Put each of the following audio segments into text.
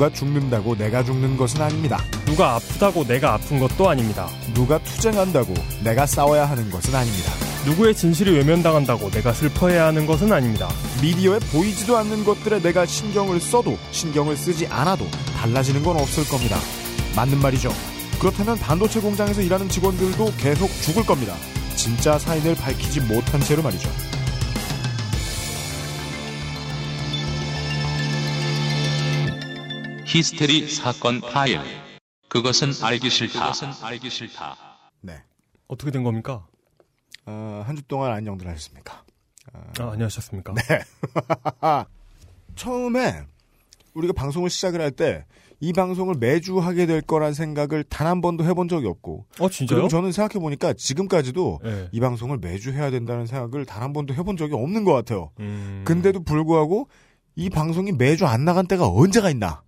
누가 죽는다고 내가 죽는 것은 아닙니다. 누가 아프다고 내가 아픈 것도 아닙니다. 누가 투쟁한다고 내가 싸워야 하는 것은 아닙니다. 누구의 진실이 외면당한다고 내가 슬퍼해야 하는 것은 아닙니다. 미디어에 보이지도 않는 것들에 내가 신경을 써도 신경을 쓰지 않아도 달라지는 건 없을 겁니다. 맞는 말이죠. 그렇다면 반도체 공장에서 일하는 직원들도 계속 죽을 겁니다. 진짜 사인을 밝히지 못한 채로 말이죠. 히스테리 사건 파일. 그것은 알기 싫다. 알기 싫다. 네. 어떻게 된 겁니까? 어, 한주 동안 안녕들 하셨습니까? 아, 안녕하셨습니까? 네. 처음에 우리가 방송을 시작을 할 때 이 방송을 매주 하게 될 거란 생각을 단 한 번도 해본 적이 없고 어, 진짜요? 그리고 저는 생각해 보니까 지금까지도 네. 이 방송을 매주 해야 된다는 생각을 단 한 번도 해본 적이 없는 것 같아요. 음, 근데도 불구하고 이 방송이 매주 안 나간 때가 언제가 있나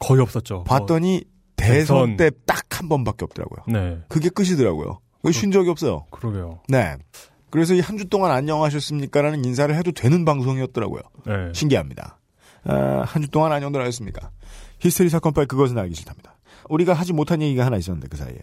거의 없었죠. 봤더니 대선. 대선 때 딱 한 번밖에 없더라고요. 어, 네. 그게 끝이더라고요. 그쉰 적이 없어요. 그러게요. 네. 그래서 이 한 주 동안 안녕하셨습니까라는 인사를 해도 되는 방송이었더라고요. 네. 신기합니다. 아, 한 주 동안 안녕들 하셨습니까? 히스테리 사건 파일 그것은 알기 싫답니다. 우리가 하지 못한 얘기가 하나 있었는데 그 사이에.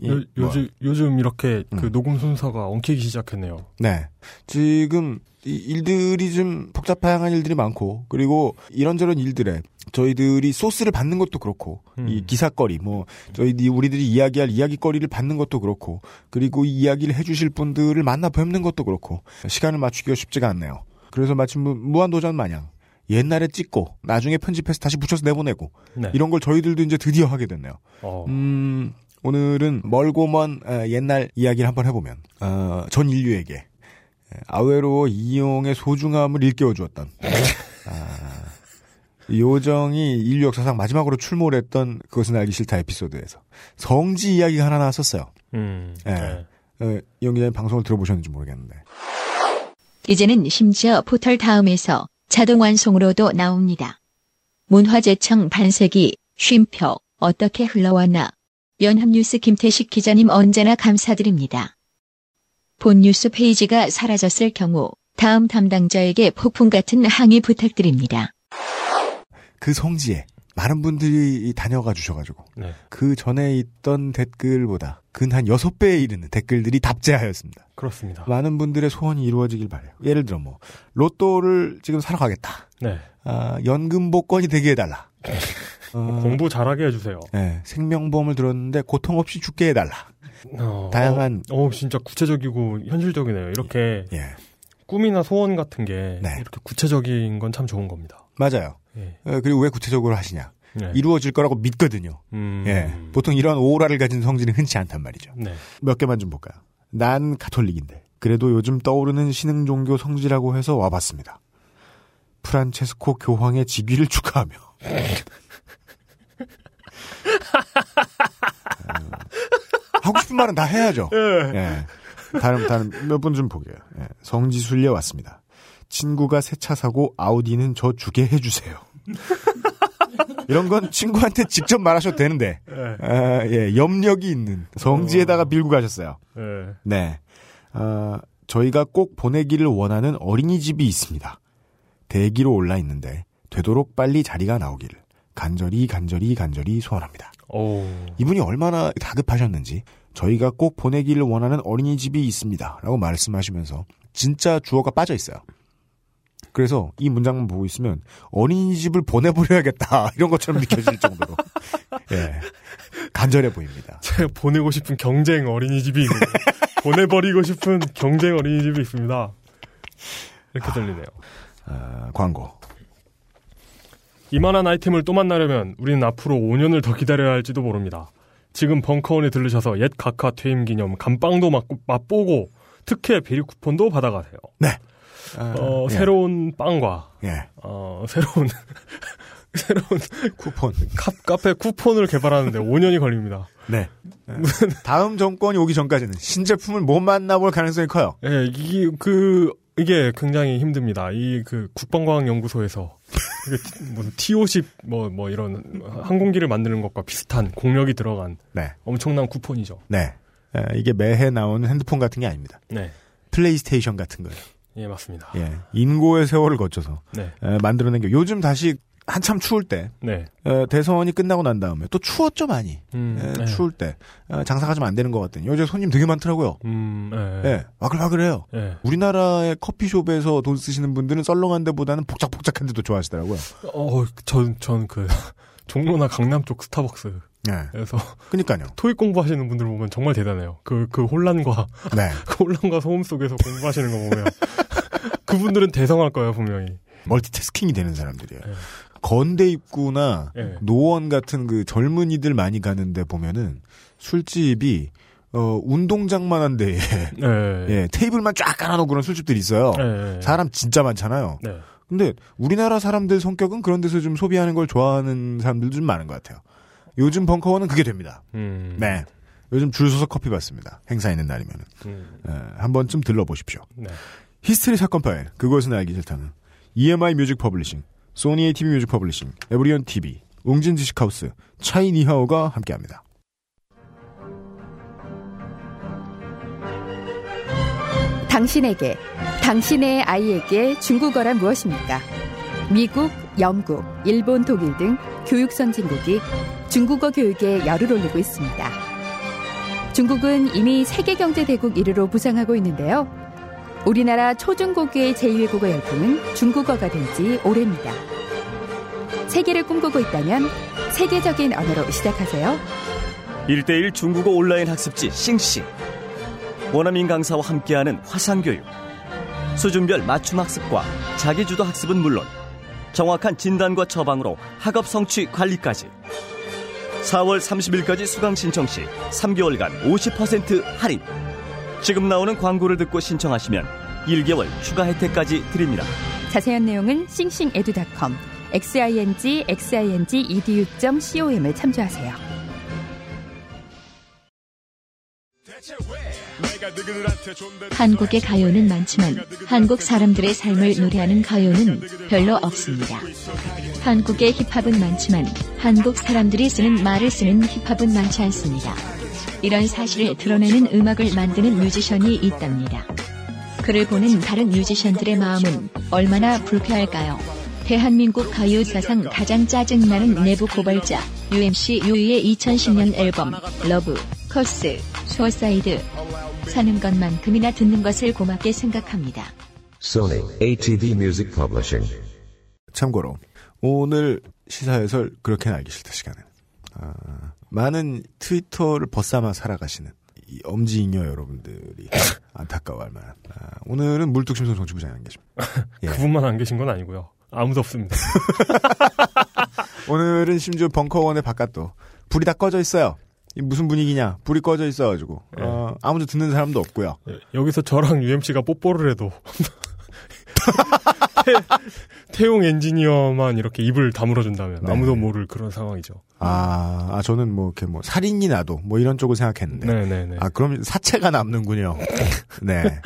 이, 요, 뭐, 요즘, 요즘 이렇게 그 음. 녹음 순서가 엉키기 시작했네요. 네. 지금 이 일들이 좀 복잡한 일들이 많고 그리고 이런저런 일들에 저희들이 소스를 받는 것도 그렇고 음. 이 기사거리 뭐 저희들이 우리들이 이야기할 이야기거리를 받는 것도 그렇고 그리고 이 이야기를 해주실 분들을 만나 뵙는 것도 그렇고 시간을 맞추기가 쉽지가 않네요. 그래서 무- 무한도전 마냥 옛날에 찍고 나중에 편집해서 다시 붙여서 내보내고 네. 이런 걸 저희들도 이제 드디어 하게 됐네요. 어, 음, 오늘은 멀고 먼 에, 옛날 이야기를 한번 해보면 어, 전 인류에게 에, 아웨로 이용의 소중함을 일깨워 주었던 아, 요정이 인류 역사상 마지막으로 출몰 했던 그것은 알기 싫다 에피소드에서 성지 이야기가 하나 나왔었어요. 음, 네. 네. 어, 이용 기자님 방송을 들어보셨는지 모르겠는데. 이제는 심지어 포털 다음에서 자동 완송으로도 나옵니다. 문화재청 반세기, 쉼표, 어떻게 흘러왔나. 연합뉴스 김태식 기자님 언제나 감사드립니다. 본 뉴스 페이지가 사라졌을 경우 다음 담당자에게 폭풍 같은 항의 부탁드립니다. 그 성지에 많은 분들이 다녀가 주셔가지고 네. 그 전에 있던 댓글보다 근한 6배에 이르는 댓글들이 답제하였습니다. 그렇습니다. 많은 분들의 소원이 이루어지길 바래요. 예를 들어 뭐 로또를 지금 사러 가겠다. 네. 아, 연금 복권이 되게 해달라. 어, 공부 잘하게 해주세요. 네, 생명보험을 들었는데 고통 없이 죽게 해달라. 어, 다양한 어, 어, 진짜 구체적이고 현실적이네요. 이렇게 예 꿈이나 소원 같은 게 네. 이렇게 구체적인 건 참 좋은 겁니다. 맞아요. 예. 어, 그리고 왜 구체적으로 하시냐? 네. 이루어질 거라고 믿거든요. 음, 예, 보통 이런 오라를 가진 성질은 흔치 않단 말이죠. 네. 몇 개만 좀 볼까요? 난 가톨릭인데 그래도 요즘 떠오르는 신흥 종교 성지라고 해서 와봤습니다. 프란체스코 교황의 직위를 축하하며 음, 하고 싶은 말은 다 해야죠. 예. 다른 다른 몇 분 좀 보게요. 예. 성지 순례 왔습니다. 친구가 새 차 사고 아우디는 저 주게 해주세요. 이런 건 친구한테 직접 말하셔도 되는데 예. 아, 예, 염력이 있는 성지에다가 빌고 가셨어요. 예. 네. 아, 저희가 꼭 보내기를 원하는 어린이집이 있습니다. 대기로 올라 있는데 되도록 빨리 자리가 나오기를 간절히 간절히 간절히 소원합니다. 오. 이분이 얼마나 다급하셨는지 저희가 꼭 보내기를 원하는 어린이집이 있습니다. 라고 말씀하시면서 진짜 주어가 빠져 있어요. 그래서 이 문장만 보고 있으면 어린이집을 보내버려야겠다 이런 것처럼 느껴질 정도로 예, 간절해 보입니다. 제가 보내고 싶은 경쟁 어린이집이 있는데 보내버리고 싶은 경쟁 어린이집이 있습니다. 이렇게 들리네요. 아, 광고. 이만한 아이템을 또 만나려면 우리는 앞으로 5년을 더 기다려야 할지도 모릅니다. 지금 벙커원에 들르셔서 옛 각하 퇴임 기념 감빵도 맛, 맛보고 특혜 비리 쿠폰도 받아가세요. 네. 아, 어, 예, 새로운 빵과 예, 어, 새로운 새로운 쿠폰. 카, 카페 쿠폰을 개발하는데 5년이 걸립니다. 네. 예. 다음 정권이 오기 전까지는 신제품을 못 만나볼 가능성이 커요. 예, 이게 그 이게 굉장히 힘듭니다. 이 그 국방과학연구소에서 무슨 T50 뭐 뭐 이런 항공기를 만드는 것과 비슷한 공력이 들어간 네. 엄청난 쿠폰이죠. 네. 에, 이게 매해 나오는 핸드폰 같은 게 아닙니다. 네, 플레이스테이션 같은 거예요. 예 맞습니다. 예. 인고의 세월을 거쳐서 네, 에, 만들어낸 게 요즘 다시 한참 추울 때 네. 어, 대선이 끝나고 난 다음에 또 추웠죠 많이. 음, 예, 네. 추울 때 어, 장사가 좀 안 되는 것 같더니 요새 손님 되게 많더라고요. 음, 예, 예. 와글와글해요. 예. 우리나라의 커피숍에서 돈 쓰시는 분들은 썰렁한 데보다는 복작복작한 데도 좋아하시더라고요. 어, 전, 전 그, 종로나 강남 쪽 스타벅스 에서 예. 그니까요. 토익 공부하시는 분들 보면 정말 대단해요. 그, 그 혼란과, 네. 그 혼란과 소음 속에서 공부하시는 거 보면. 그분들은 대성할 거예요, 분명히. 멀티태스킹이 되는 사람들이에요. 예. 건대 입구나 예. 노원 같은 그 젊은이들 많이 가는데 보면은 술집이 어 운동장만 한 데에 네. 예, 테이블만 쫙 깔아놓고 그런 술집들이 있어요. 네. 사람 진짜 많잖아요. 네. 근데 우리나라 사람들 성격은 그런 데서 좀 소비하는 걸 좋아하는 사람들도 좀 많은 것 같아요. 요즘 벙커원은 그게 됩니다. 음. 네. 요즘 줄 서서 커피 받습니다. 행사 있는 날이면은. 음. 예, 한 번쯤 들러보십시오. 네. 히스테리 사건 파일, 그것은 알기 싫다는 EMI Music Publishing, Sony ATV Music Publishing, 에브리온 TV, 웅진 지식하우스, 차이니하오가 함께합니다. 당신에게, 당신의 아이에게 중국어란 무엇입니까? 미국, 영국, 일본, 독일 등 교육 선진국이 중국어 교육에 열을 올리고 있습니다. 중국은 이미 세계 경제 대국 1위로 부상하고 있는데요. 우리나라 초중고교의 제2외국어 열풍은 중국어가 된 지 오래입니다. 세계를 꿈꾸고 있다면 세계적인 언어로 시작하세요. 1대1 중국어 온라인 학습지 싱싱 원어민 강사와 함께하는 화상교육 수준별 맞춤 학습과 자기주도 학습은 물론 정확한 진단과 처방으로 학업 성취 관리까지 4월 30일까지 수강 신청 시 3개월간 50% 할인 지금 나오는 광고를 듣고 신청하시면 1개월 추가 혜택까지 드립니다 자세한 내용은 싱싱에듀닷컴 xing xing edu.com을 참조하세요. 한국의 가요는 많지만 한국 사람들의 삶을 노래하는 가요는 별로 없습니다. 한국의 힙합은 많지만 한국 사람들이 쓰는 말을 쓰는 힙합은 많지 않습니다. 이런 사실을 드러내는 음악을 만드는 뮤지션이 있답니다. 그를 보는 다른 뮤지션들의 마음은 얼마나 불쾌할까요? 대한민국 가요 사상 가장 짜증나는 내부 고발자 UMC 유이의 2010년 앨범 Love, Curse, Suicide 사는 것만큼이나 듣는 것을 고맙게 생각합니다. Sony ATV Music Publishing. 참고로 오늘 시사 해설 그렇게는 알기 싫다 시간에 아, 많은 트위터를 벗삼아 살아가시는 이 엄지잉여 여러분들이 안타까워할 만한 아, 오늘은 물뚝심송 정치부장이 안 계십니다. 예. 그분만 안 계신 건 아니고요. 아무도 없습니다. 오늘은 심지어 벙커원의 바깥도 불이 다 꺼져 있어요. 이 무슨 분위기냐? 불이 꺼져 있어가지고 예. 어, 아무도 듣는 사람도 없고요. 예, 여기서 저랑 UMC가 뽀뽀를 해도 태, 용 엔지니어만 이렇게 입을 다물어 준다면 네. 아무도 모를 그런 상황이죠. 아, 아, 저는 뭐 이렇게 뭐 살인이 나도 뭐 이런 쪽을 생각했는데 네네네. 아 그럼 사체가 남는군요. 네.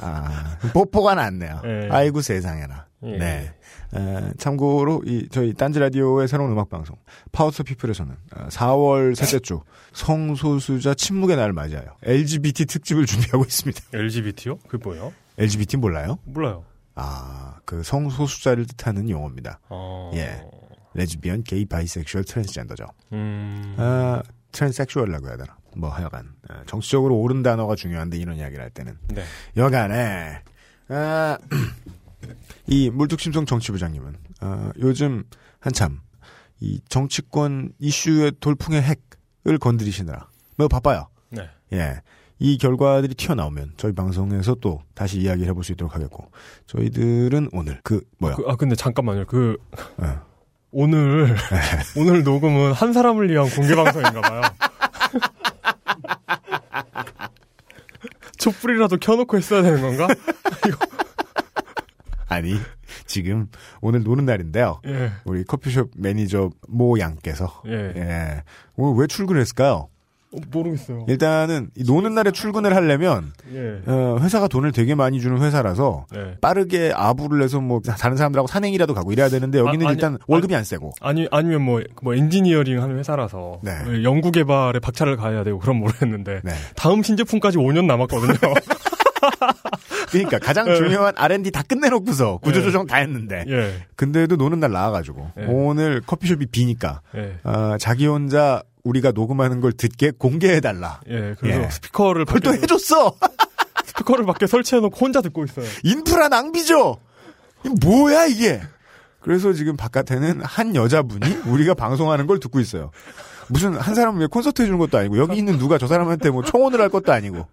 아 뽀뽀가 낫네요. 예. 아이고 세상에나. 예. 네. 에, 참고로 이 저희 딴지 라디오의 새로운 음악 방송 파우스 피플에서는 어, 4월 셋째 주 성소수자 침묵의 날을 맞이하여 LGBT 특집을 준비하고 있습니다. LGBT요? 그게 뭐예요? LGBT 몰라요? 몰라요. 아, 그 성소수자를 뜻하는 용어입니다. 어... 예. 레즈비언, 게이, bisexual, 트랜스젠더죠. 음... 아, transsexual이라고 해야 되나? 뭐 하여간 아, 정치적으로 옳은 단어가 중요한데 이런 이야기를 할 때는 네. 여간에 아, 이 물뚝심송 정치부장님은 아, 요즘 한참 이 정치권 이슈의 돌풍의 핵을 건드리시느라 매우 바빠요. 네. 예. 이 결과들이 튀어나오면 저희 방송에서 또 다시 이야기를 해볼 수 있도록 하겠고 저희들은 오늘 그 뭐야 그, 아 근데 잠깐만요. 그 예. 오늘 오늘 녹음은 한 사람을 위한 공개 방송인가 봐요. 촛불이라도 켜놓고 했어야 되는 건가? 아니 지금 오늘 노는 날인데요. 예. 우리 커피숍 매니저 모 양께서 예. 예. 오늘 왜 출근했을까요? 어, 모르겠어요. 일단은 이 노는 날에 출근을 하려면 예. 어, 회사가 돈을 되게 많이 주는 회사라서 네. 빠르게 아부를 내서 뭐 다른 사람들하고 산행이라도 가고 이래야 되는데 여기는 아, 아니, 일단 월급이 안 세고 아니 아니면 뭐, 뭐 엔지니어링 하는 회사라서 네. 그 연구 개발에 박차를 가야 되고 그럼 모르겠는데 네. 다음 신제품까지 5년 남았거든요. 그러니까 가장 예. 중요한 R&D 다 끝내놓고서 구조조정 다 했는데. 예. 근데도 노는 날 나와가지고 예. 오늘 커피숍이 비니까 예. 어, 자기 혼자 우리가 녹음하는 걸 듣게 공개해달라. 예. 그래서 예. 스피커를 그걸 또 해줬어. 스피커를 밖에 설치해놓고 혼자 듣고 있어요. 인프라 낭비죠. 이 뭐야 이게? 그래서 지금 바깥에는 한 여자분이 우리가 방송하는 걸 듣고 있어요. 무슨 한 사람 왜 콘서트 해주는 것도 아니고 여기 있는 누가 저 사람한테 뭐 청혼을 할 것도 아니고.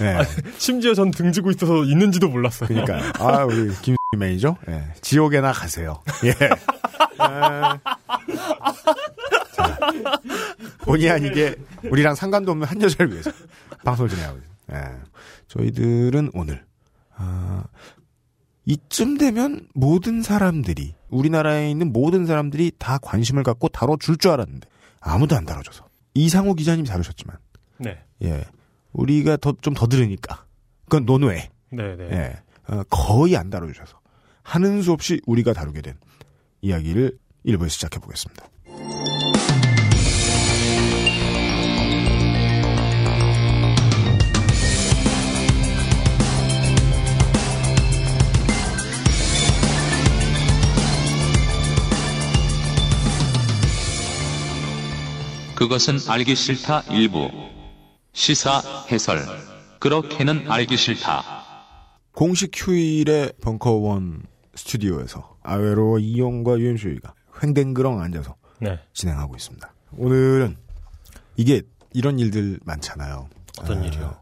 예. 심지어 전 등지고 있어서 있는지도 몰랐어요. 그러니까 아 우리 김 매니저 예. 지옥에나 가세요. 예. 아, 자, 본의 아니게 우리랑 상관도 없는 한 여자를 위해서 방송을 진행하고 있습니다. 예. 저희들은 오늘 아, 이쯤 되면 모든 사람들이 우리나라에 있는 모든 사람들이 다 관심을 갖고 다뤄줄 줄 알았는데 아무도 안 다뤄줘서 이상호 기자님이 다루셨지만 네. 예 우리가 더 좀 더 들으니까 그건 논외 네, 네. 예, 어, 거의 안 다뤄주셔서 하는 수 없이 우리가 다루게 된 이야기를 일부에 시작해 보겠습니다. 그것은 알기 싫다 일부. 시사 해설. 그렇게는 알기 싫다. 공식 휴일에 벙커원 스튜디오에서 아웨로 이용과 유엠쇼이가 횡댕그렁 앉아서 네. 진행하고 있습니다. 오늘은 이게 이런 일들 많잖아요. 어떤 아, 일이요?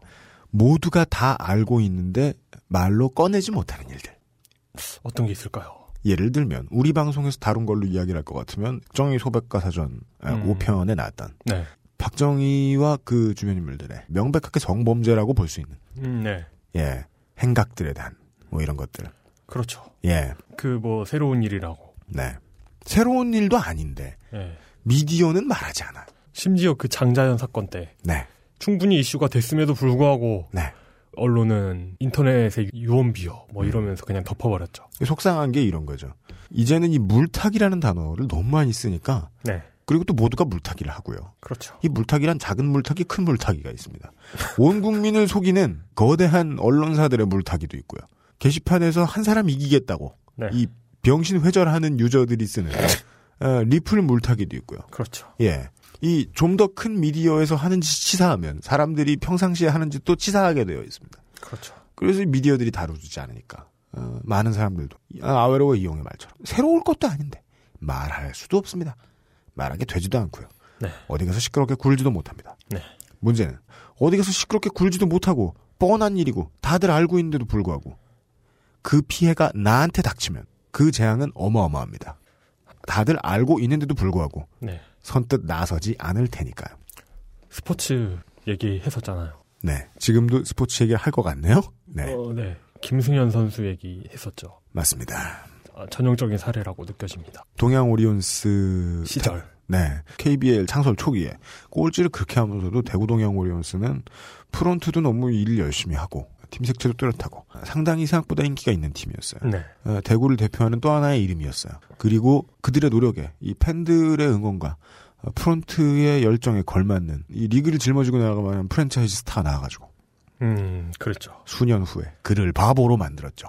모두가 다 알고 있는데 말로 꺼내지 못하는 일들. 어떤 게 있을까요? 예를 들면 우리 방송에서 다룬 걸로 이야기를 할 것 같으면 정의 소백과 사전 음. 5편에 나왔던 네. 박정희와 그 주변 인물들의 명백하게 성범죄라고 볼 수 있는 음, 네. 예 행각들에 대한 뭐 이런 것들 그렇죠. 예 그 뭐 새로운 일이라고. 네. 새로운 일도 아닌데 예. 미디어는 말하지 않아요. 심지어 그 장자연 사건 때 네, 충분히 이슈가 됐음에도 불구하고 네. 언론은 인터넷의 유언비어 뭐 이러면서 그냥 덮어버렸죠. 속상한 게 이런 거죠. 이제는 이 물타기라는 단어를 너무 많이 쓰니까 네. 그리고 또 모두가 물타기를 하고요. 그렇죠. 이 물타기란 작은 물타기, 큰 물타기가 있습니다. 온 국민을 속이는 거대한 언론사들의 물타기도 있고요. 게시판에서 한 사람 이기겠다고 네. 이 병신 회절하는 유저들이 쓰는 어, 리플 물타기도 있고요. 그렇죠. 예. 이 좀 더 큰 미디어에서 하는 짓 치사하면 사람들이 평상시에 하는 짓도 치사하게 되어 있습니다. 그렇죠. 그래서 이 미디어들이 다루지 않으니까 어, 많은 사람들도 아, 아웨로와 이용의 말처럼 새로울 것도 아닌데 말할 수도 없습니다. 말하게 되지도 않고요. 네. 어디 가서 시끄럽게 굴지도 못합니다. 네. 문제는 어디 가서 시끄럽게 굴지도 못하고 뻔한 일이고 다들 알고 있는데도 불구하고 그 피해가 나한테 닥치면 그 재앙은 어마어마합니다. 다들 알고 있는데도 불구하고 네. 선뜻 나서지 않을 테니까요. 스포츠 얘기했었잖아요. 네. 지금도 스포츠 얘기를 할것 같네요. 네. 어, 네. 김승현 선수 얘기했었죠. 맞습니다. 아, 전형적인 사례라고 느껴집니다. 동양 오리온스 시절. 네. KBL 창설 초기에 꼴찌를 그렇게 하면서도 대구 동양 오리온스는 프론트도 너무 일 열심히 하고 팀 색채도 뚜렷하고 상당히 생각보다 인기가 있는 팀이었어요. 네. 어, 대구를 대표하는 또 하나의 이름이었어요. 그리고 그들의 노력에 이 팬들의 응원과 어, 프론트의 열정에 걸맞는 이 리그를 짊어지고 나가면 프랜차이즈 스타가 나와가지고 음, 그랬죠. 수년 후에 그를 바보로 만들었죠.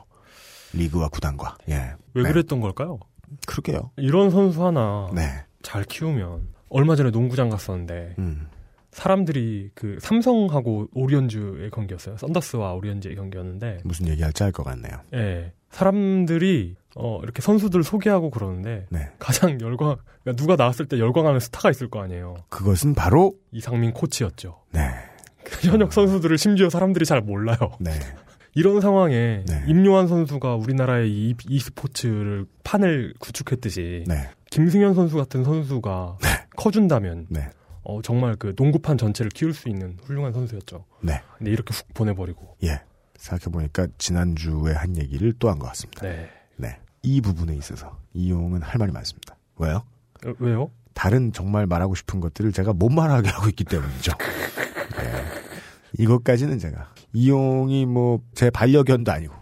리그와 구단과 예. 왜 네. 그랬던 걸까요? 그러게요. 이런 선수 하나 네. 잘 키우면 얼마 전에 농구장 갔었는데 음. 사람들이 그 삼성하고 오리온즈의 경기였어요. 썬더스와 오리온즈의 경기였는데 무슨 얘기할지 알 것 같네요. 예. 사람들이 어 이렇게 선수들 소개하고 그러는데 네. 가장 열광 그러니까 누가 나왔을 때 열광하는 스타가 있을 거 아니에요. 그것은 바로 이상민 코치였죠. 네. 그 현역 선수들을 심지어 사람들이 잘 몰라요. 네. 이런 상황에 네. 임요한 선수가 우리나라의 이, e스포츠를 판을 구축했듯이 네. 김승현 선수 같은 선수가 커준다면 네. 어, 정말 그 농구판 전체를 키울 수 있는 훌륭한 선수였죠. 네. 근데 이렇게 훅 보내버리고. 예. 생각해보니까 지난주에 한 얘기를 또 한 것 같습니다. 네. 네. 이 부분에 있어서 이용은 할 말이 많습니다. 왜요? 어, 왜요? 다른 정말 말하고 싶은 것들을 제가 못 말하게 하고 있기 때문이죠. 네. 이것까지는 제가 이용이 뭐 제 반려견도 아니고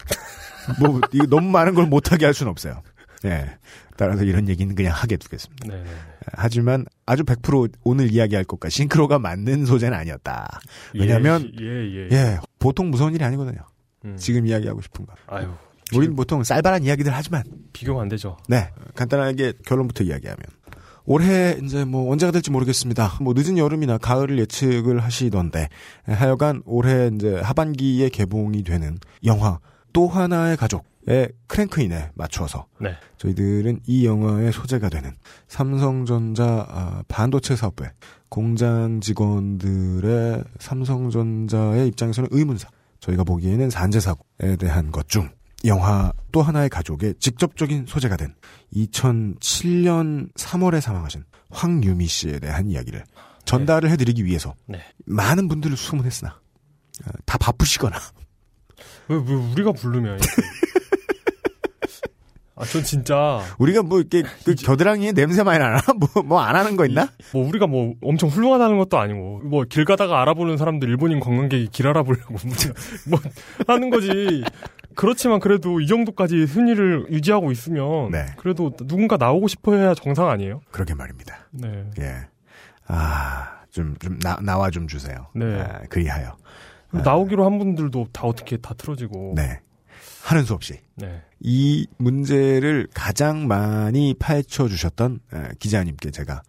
뭐 이거 너무 많은 걸 못하게 할 수는 없어요. 예. 따라서 이런 얘기는 그냥 하게 두겠습니다. 네. 네. 하지만 아주 100% 오늘 이야기할 것과 싱크로가 맞는 소재는 아니었다. 왜냐하면 예, 예, 예. 예 보통 무서운 일이 아니거든요. 음. 지금 이야기하고 싶은 거. 아유, 우린 보통 쌀바란 이야기들 하지만 비교가 안 되죠. 네 간단하게 결론부터 이야기하면 올해 이제 뭐 언제가 될지 모르겠습니다. 뭐 늦은 여름이나 가을을 예측을 하시던데 하여간 올해 이제 하반기에 개봉이 되는 영화 또 하나의 가족 의 크랭크인에 맞춰서 네. 저희들은 이 영화의 소재가 되는 삼성전자 아, 반도체 사업부의 공장 직원들의 삼성전자의 입장에서는 의문사 저희가 보기에는 산재 사고에 대한 것 중 영화 또 하나의 가족의 직접적인 소재가 된 2007년 3월에 사망하신 황유미 씨에 대한 이야기를 전달을 해드리기 위해서 네. 많은 분들을 수문했으나 어, 다 바쁘시거나 왜, 왜 우리가 부르면. 아, 전 진짜 우리가 뭐 이렇게 그 겨드랑이에 냄새 많이 나나 뭐 뭐 안 하는 거 있나? 뭐 우리가 뭐 엄청 훌륭하다는 것도 아니고 뭐 길 가다가 알아보는 사람들 일본인 관광객이 길 알아보려고 뭐 하는 거지. 그렇지만 그래도 이 정도까지 순위를 유지하고 있으면 네. 그래도 누군가 나오고 싶어 해야 정상 아니에요? 그러게 말입니다. 네. 예. 아, 좀, 좀, 나, 나와 좀 주세요. 네. 아, 그리하여. 나오기로 한 분들도 다 어떻게 다 틀어지고. 네. 하는 수 없이. 네. 이 문제를 가장 많이 파헤쳐 주셨던 에, 기자님께 제가,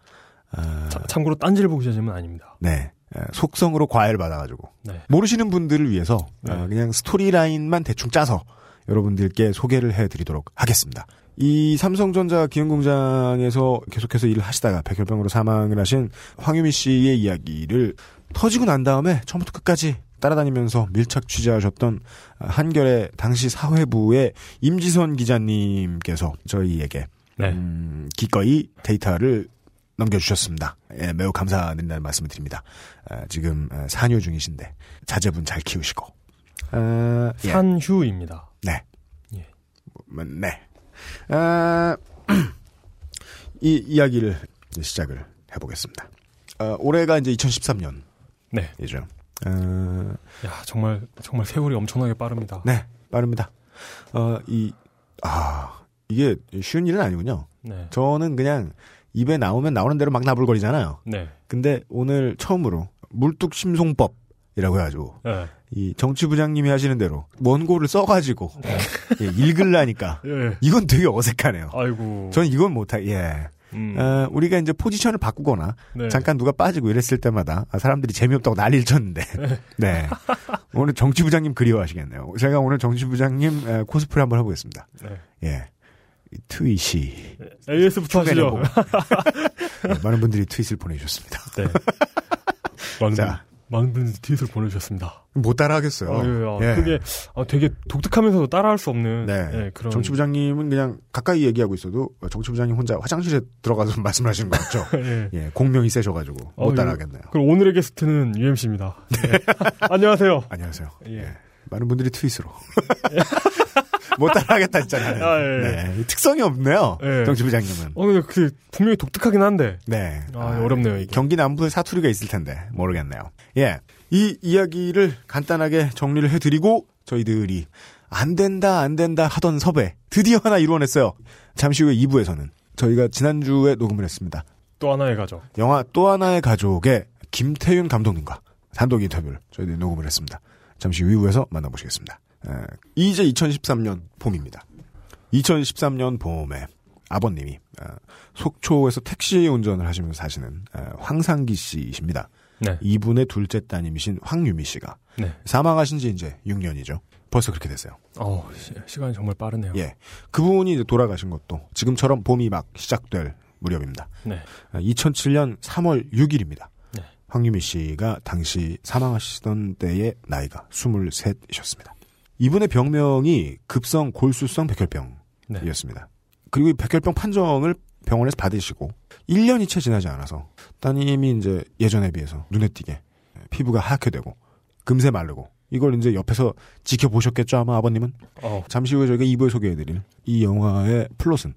아, 자- 참고로 딴지일보 기자님은 아닙니다. 네. 에, 속성으로 과외를 받아가지고. 네. 모르시는 분들을 위해서 네. 아, 그냥 스토리라인만 대충 짜서 여러분들께 소개를 해드리도록 하겠습니다. 이 삼성전자 기흥공장에서 계속해서 일을 하시다가 백혈병으로 사망을 하신 황유미 씨의 이야기를 터지고 난 다음에 처음부터 끝까지 따라다니면서 밀착 취재하셨던 한결의 당시 사회부의 임지선 기자님께서 저희에게 네. 음, 기꺼이 데이터를 넘겨주셨습니다. 예, 매우 감사드린다는 말씀을 드립니다. 아, 지금 아, 산유 중이신데 자제분 잘 키우시고. 아, 예. 산휴입니다. 네. 예. 뭐, 네. 아, 이 이야기를 시작을 해보겠습니다. 아, 올해가 이제 2013년이죠. 네. 아, 야, 정말 정말 세월이 엄청나게 빠릅니다. 네, 빠릅니다. 어, 이, 아, 이게 쉬운 일은 아니군요. 네. 저는 그냥 입에 나오면 나오는 대로 막 나불거리잖아요. 네. 근데 오늘 처음으로 물뚝심송법이라고 해가지고 네. 이 정치부장님이 하시는 대로 원고를 써가지고 예, 읽으려니까 예. 이건 되게 어색하네요. 아이고. 전 이건 못하. 예. 음. 어, 우리가 이제 포지션을 바꾸거나 네. 잠깐 누가 빠지고 이랬을 때마다 아, 사람들이 재미없다고 난리를 쳤는데 네 오늘 정치부장님 그리워하시겠네요. 제가 오늘 정치부장님 에, 코스프레 한번 해보겠습니다. 네. 예. 이 트윗이 AS부터 하시죠. 보고. 네, 많은 분들이 트윗을 보내주셨습니다. 네. 많은, 분, 자. 많은 분들이 트윗을 보내주셨습니다. 못 따라하겠어요. 아, 예, 아, 예. 그게 아, 되게 독특하면서도 따라할 수 없는 네. 예, 그런 정치부장님은 그냥 가까이 얘기하고 있어도 정치부장님 혼자 화장실에 들어가서 말씀하시는 것 같죠. 예. 예, 공명이 세셔가지고 어, 못 따라하겠네요. 그럼 오늘의 게스트는 UMC입니다. 네. 안녕하세요. 안녕하세요. 예. 예. 많은 분들이 트윗으로 못 따라하겠다 진짜. 아, 예. 네, 특성이 없네요. 예. 정치부장님은. 어, 근데 그 분명히 독특하긴 한데 네. 아, 어렵네요, 이게. 경기 남부에 사투리가 있을 텐데 모르겠네요. 예. 이 이야기를 간단하게 정리를 해드리고 저희들이 안 된다 안 된다 하던 섭외 드디어 하나 이루어냈어요. 잠시 후에 2부에서는 저희가 지난주에 녹음을 했습니다. 또 하나의 가족. 영화 또 하나의 가족의 김태윤 감독님과 단독 인터뷰를 저희들이 녹음을 했습니다. 잠시 후 2부에서 만나보시겠습니다. 에, 이제 2013년 봄입니다. 2013년 봄에 아버님이 어, 속초에서 택시 운전을 하시면서 사시는 어, 황상기 씨이십니다. 네. 이분의 둘째 따님이신 황유미 씨가 네. 사망하신 지 이제 6년이죠. 벌써 그렇게 됐어요. 어, 시, 간이 정말 빠르네요. 예. 그분이 이제 돌아가신 것도 지금처럼 봄이 막 시작될 무렵입니다. 네. 2007년 3월 6일입니다. 네. 황유미 씨가 당시 사망하시던 때의 나이가 23이셨습니다. 이분의 병명이 급성 골수성 백혈병이었습니다. 네. 그리고 이 백혈병 판정을 병원에서 받으시고 1년이 채 지나지 않아서 따님이 이제 예전에 비해서 눈에 띄게 피부가 하얗게 되고 금세 마르고 이걸 이제 옆에서 지켜보셨겠죠 아마 아버님은 어, 잠시 후에 저희가 2부에 소개해드릴 이 영화의 플롯은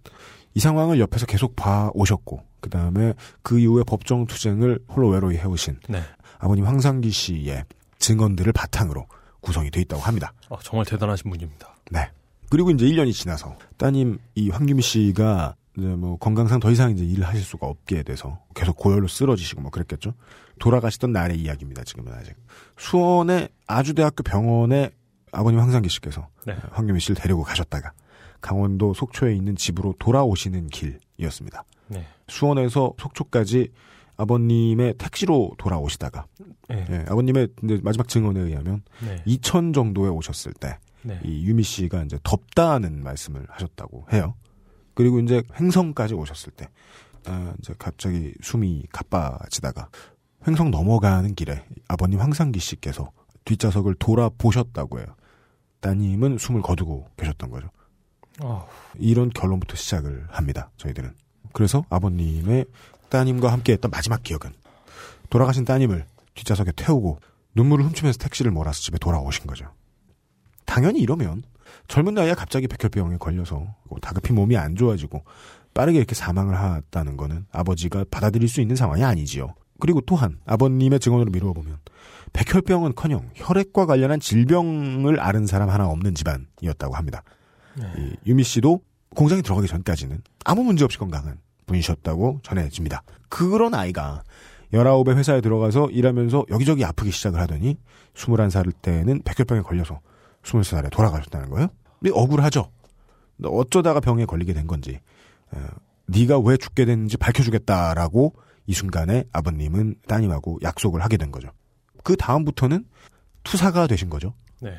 이 상황을 옆에서 계속 봐 오셨고 그 다음에 그 이후에 법정 투쟁을 홀로 외로이 해오신 네. 아버님 황상기 씨의 증언들을 바탕으로 구성이 돼 있다고 합니다. 어, 정말 대단하신 분입니다. 네. 그리고 이제 1년이 지나서 따님 이 황규미 씨가 이제 뭐 건강상 더 이상 이제 일을 하실 수가 없게 돼서 계속 고열로 쓰러지시고 뭐 그랬겠죠. 돌아가시던 날의 이야기입니다. 지금은 아직 수원의 아주대학교 병원에 아버님 황상기 씨께서 네. 황유미 씨를 데리고 가셨다가 강원도 속초에 있는 집으로 돌아오시는 길이었습니다. 네. 수원에서 속초까지 아버님의 택시로 돌아오시다가 네. 예, 아버님의 마지막 증언에 의하면 네. 이천 정도에 오셨을 때 네. 이 유미 씨가 이제 덥다는 말씀을 하셨다고 해요. 그리고 이제 횡성까지 오셨을 때, 아, 이제 갑자기 숨이 가빠지다가 횡성 넘어가는 길에 아버님 황상기 씨께서 뒷좌석을 돌아보셨다고 해요. 따님은 숨을 거두고 계셨던 거죠. 아, 이런 결론부터 시작을 합니다. 저희들은. 그래서 아버님의 따님과 함께했던 마지막 기억은 돌아가신 따님을 뒷좌석에 태우고 눈물을 훔치면서 택시를 몰아서 집에 돌아오신 거죠. 당연히 이러면 젊은 나이에 갑자기 백혈병에 걸려서 다급히 몸이 안 좋아지고 빠르게 이렇게 사망을 하다는 거는 아버지가 받아들일 수 있는 상황이 아니지요. 그리고 또한 아버님의 증언으로 미루어 보면 백혈병은커녕 혈액과 관련한 질병을 앓은 사람 하나 없는 집안이었다고 합니다. 이 유미 씨도 공장에 들어가기 전까지는 아무 문제 없이 건강한 분이셨다고 전해집니다. 그런 아이가 19에 회사에 들어가서 일하면서 여기저기 아프기 시작을 하더니 21살 때는 백혈병에 걸려서 23살에 돌아가셨다는 거예요? 억울하죠. 어쩌다가 병에 걸리게 된 건지, 어, 네가 왜 죽게 됐는지 밝혀주겠다라고 이 순간에 아버님은 따님하고 약속을 하게 된 거죠. 그 다음부터는 투사가 되신 거죠. 네.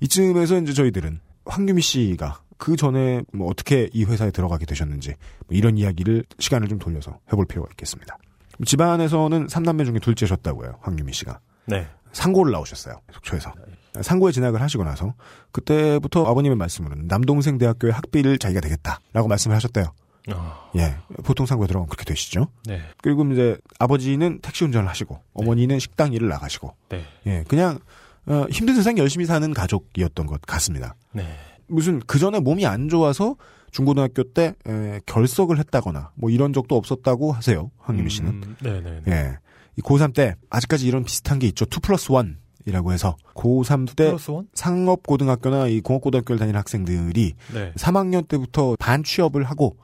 이쯤에서 이제 저희들은 황규미 씨가 그 전에 뭐 어떻게 이 회사에 들어가게 되셨는지 뭐 이런 이야기를 시간을 좀 돌려서 해볼 필요가 있겠습니다. 집안에서는 3남매 중에 둘째셨다고요. 황규미 씨가. 네. 상고를 나오셨어요. 속초에서. 상고에 진학을 하시고 나서 그때부터 아버님의 말씀으로는 남동생 대학교의 학비를 자기가 되겠다라고 말씀을 하셨대요. 아, 예. 보통 상고에 들어가면 그렇게 되시죠. 네. 그리고 이제 아버지는 택시 운전을 하시고 어머니는 식당 일을 나가시고 네. 예. 그냥 어, 힘든 세상 열심히 사는 가족이었던 것 같습니다. 네. 무슨 그 전에 몸이 안 좋아서 중고등학교 때 에, 결석을 했다거나 뭐 이런 적도 없었다고 하세요. 황유미 씨는. 음, 네네. 네. 예. 이 고3 때 아직까지 이런 비슷한 게 있죠. 2 플러스 1 이라고 해서 고3 때 플러스 원? 상업 고등학교나 이 공업 고등학교를 다니는 학생들이 네. 3학년 때부터 반 취업을 하고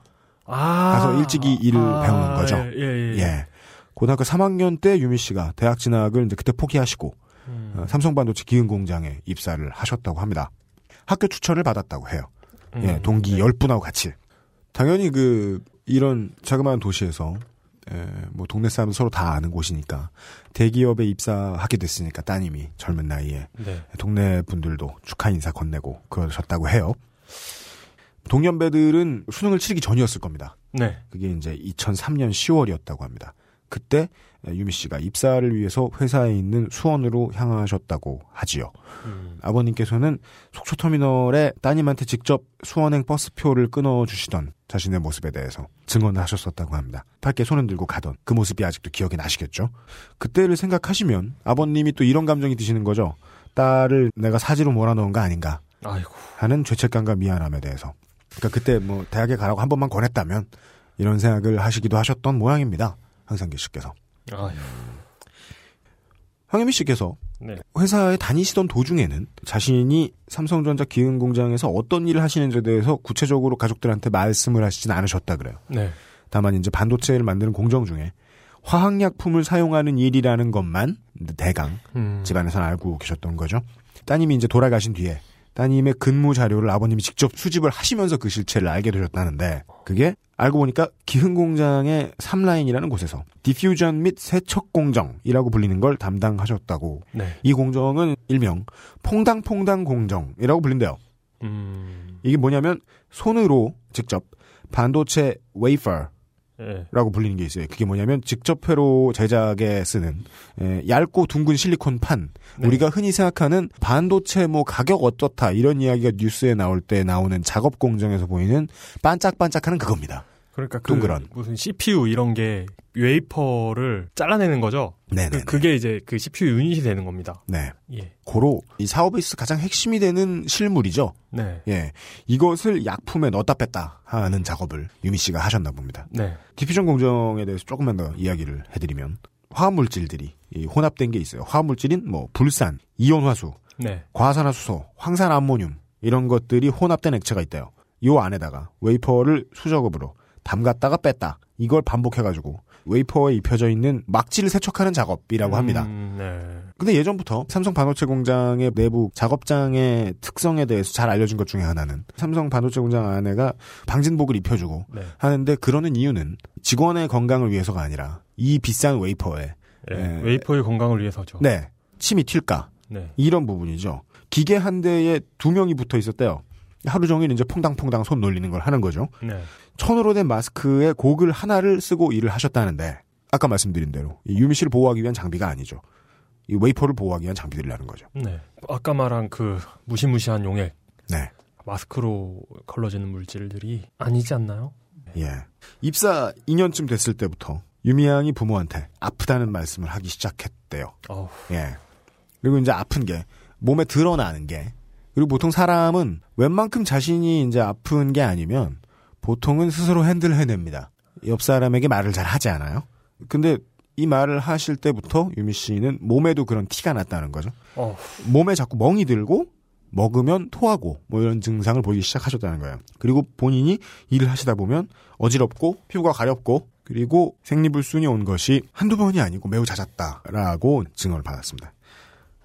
아. 가서 일찍이 일을 배우는 거죠. 예, 예, 예. 예. 고등학교 3학년 때 유미 씨가 대학 진학을 이제 그때 포기하시고 음. 어, 삼성 반도체 기흥 공장에 입사를 하셨다고 합니다. 학교 추천을 받았다고 해요. 예, 음, 동기 네. 10분하고 같이. 당연히 그, 이런 자그마한 도시에서, 에, 뭐, 동네 사람 서로 다 아는 곳이니까, 대기업에 입사하게 됐으니까 따님이 젊은 나이에, 네. 동네 분들도 축하 인사 건네고 그러셨다고 해요. 동년배들은 수능을 치르기 전이었을 겁니다. 네. 그게 이제 2003년 10월이었다고 합니다. 그때 유미 씨가 입사를 위해서 회사에 있는 수원으로 향하셨다고 하지요. 음. 아버님께서는 속초터미널에 따님한테 직접 수원행 버스표를 끊어주시던 자신의 모습에 대해서 증언을 하셨었다고 합니다. 밖에 손을 들고 가던 그 모습이 아직도 기억이 나시겠죠? 그때를 생각하시면 아버님이 또 이런 감정이 드시는 거죠. 딸을 내가 사지로 몰아넣은 거 아닌가 아이고. 하는 죄책감과 미안함에 대해서. 그러니까 그때 뭐 대학에 가라고 한 번만 권했다면 이런 생각을 하시기도 하셨던 모양입니다. 황상기 씨께서. 아휴. 황혜미 씨께서 네. 회사에 다니시던 도중에는 자신이 삼성전자 기흥공장에서 어떤 일을 하시는지에 대해서 구체적으로 가족들한테 말씀을 하시진 않으셨다 그래요. 네. 다만 이제 반도체를 만드는 공정 중에 화학약품을 사용하는 일이라는 것만 대강 음. 집안에서는 알고 계셨던 거죠. 따님이 이제 돌아가신 뒤에 따님의 근무 자료를 아버님이 직접 수집을 하시면서 그 실체를 알게 되셨다는데 그게 알고 보니까 기흥공장의 3라인이라는 곳에서 디퓨전 및 세척 공정이라고 불리는 걸 담당하셨다고 네. 이 공정은 일명 퐁당퐁당 공정이라고 불린대요. 음. 이게 뭐냐면 손으로 직접 반도체 웨이퍼 예. 라고 불리는 게 있어요. 그게 뭐냐면 집적 회로 제작에 쓰는 에, 얇고 둥근 실리콘 판. 네. 우리가 흔히 생각하는 반도체 뭐 가격 어떻다 이런 이야기가 뉴스에 나올 때 나오는 작업 공정에서 보이는 반짝반짝하는 그겁니다. 그러니까 그 동그란. 무슨 CPU 이런 게 웨이퍼를 잘라내는 거죠. 네네. 그, 그게 이제 그 CPU 유닛이 되는 겁니다. 네. 예. 고로 이 사업에 있어 가장 핵심이 되는 실물이죠. 네. 예. 이것을 약품에 넣었다 뺐다 하는 작업을 유미 씨가 하셨나 봅니다. 네. diffusion 공정에 대해서 조금만 더 이야기를 해드리면 화합물질들이 이 혼합된 게 있어요. 화합물질인 뭐 불산, 이온화수, 네. 과산화수소, 황산암모늄 이런 것들이 혼합된 액체가 있대요. 요 안에다가 웨이퍼를 수작업으로 담갔다가 뺐다 이걸 반복해가지고 웨이퍼에 입혀져 있는 막지를 세척하는 작업이라고 합니다. 음, 네. 근데 예전부터 삼성 반도체 공장의 내부 작업장의 특성에 대해서 잘 알려진 것 중에 하나는 삼성 반도체 공장 안에가 방진복을 입혀주고 네. 하는데 그러는 이유는 직원의 건강을 위해서가 아니라 이 비싼 웨이퍼에 예, 예. 웨이퍼의 건강을 위해서죠. 네 침이 튈까 네. 이런 부분이죠. 기계 한 대에 두 명이 붙어 있었대요. 하루 종일 이제 퐁당퐁당 손 놀리는 걸 하는 거죠. 네. 천으로 된 마스크에 고글 하나를 쓰고 일을 하셨다는데 아까 말씀드린 대로 이 유미 씨를 보호하기 위한 장비가 아니죠. 이 웨이퍼를 보호하기 위한 장비들이라는 거죠. 네. 아까 말한 그 무시무시한 용액, 네. 마스크로 걸러지는 물질들이 아니지 않나요? 예. 입사 2년쯤 됐을 때부터 유미 양이 부모한테 아프다는 말씀을 하기 시작했대요. 어우, 예. 그리고 이제 아픈 게 몸에 드러나는 게 그리고 보통 사람은 웬만큼 자신이 이제 아픈 게 아니면 보통은 스스로 핸들 해냅니다. 옆 사람에게 말을 잘 하지 않아요. 근데 이 말을 하실 때부터 유미 씨는 몸에도 그런 티가 났다는 거죠. 어, 몸에 자꾸 멍이 들고 먹으면 토하고 뭐 이런 증상을 보이기 시작하셨다는 거예요. 그리고 본인이 일을 하시다 보면 어지럽고 피부가 가렵고 그리고 생리불순이 온 것이 한두 번이 아니고 매우 잦았다라고 증언을 받았습니다.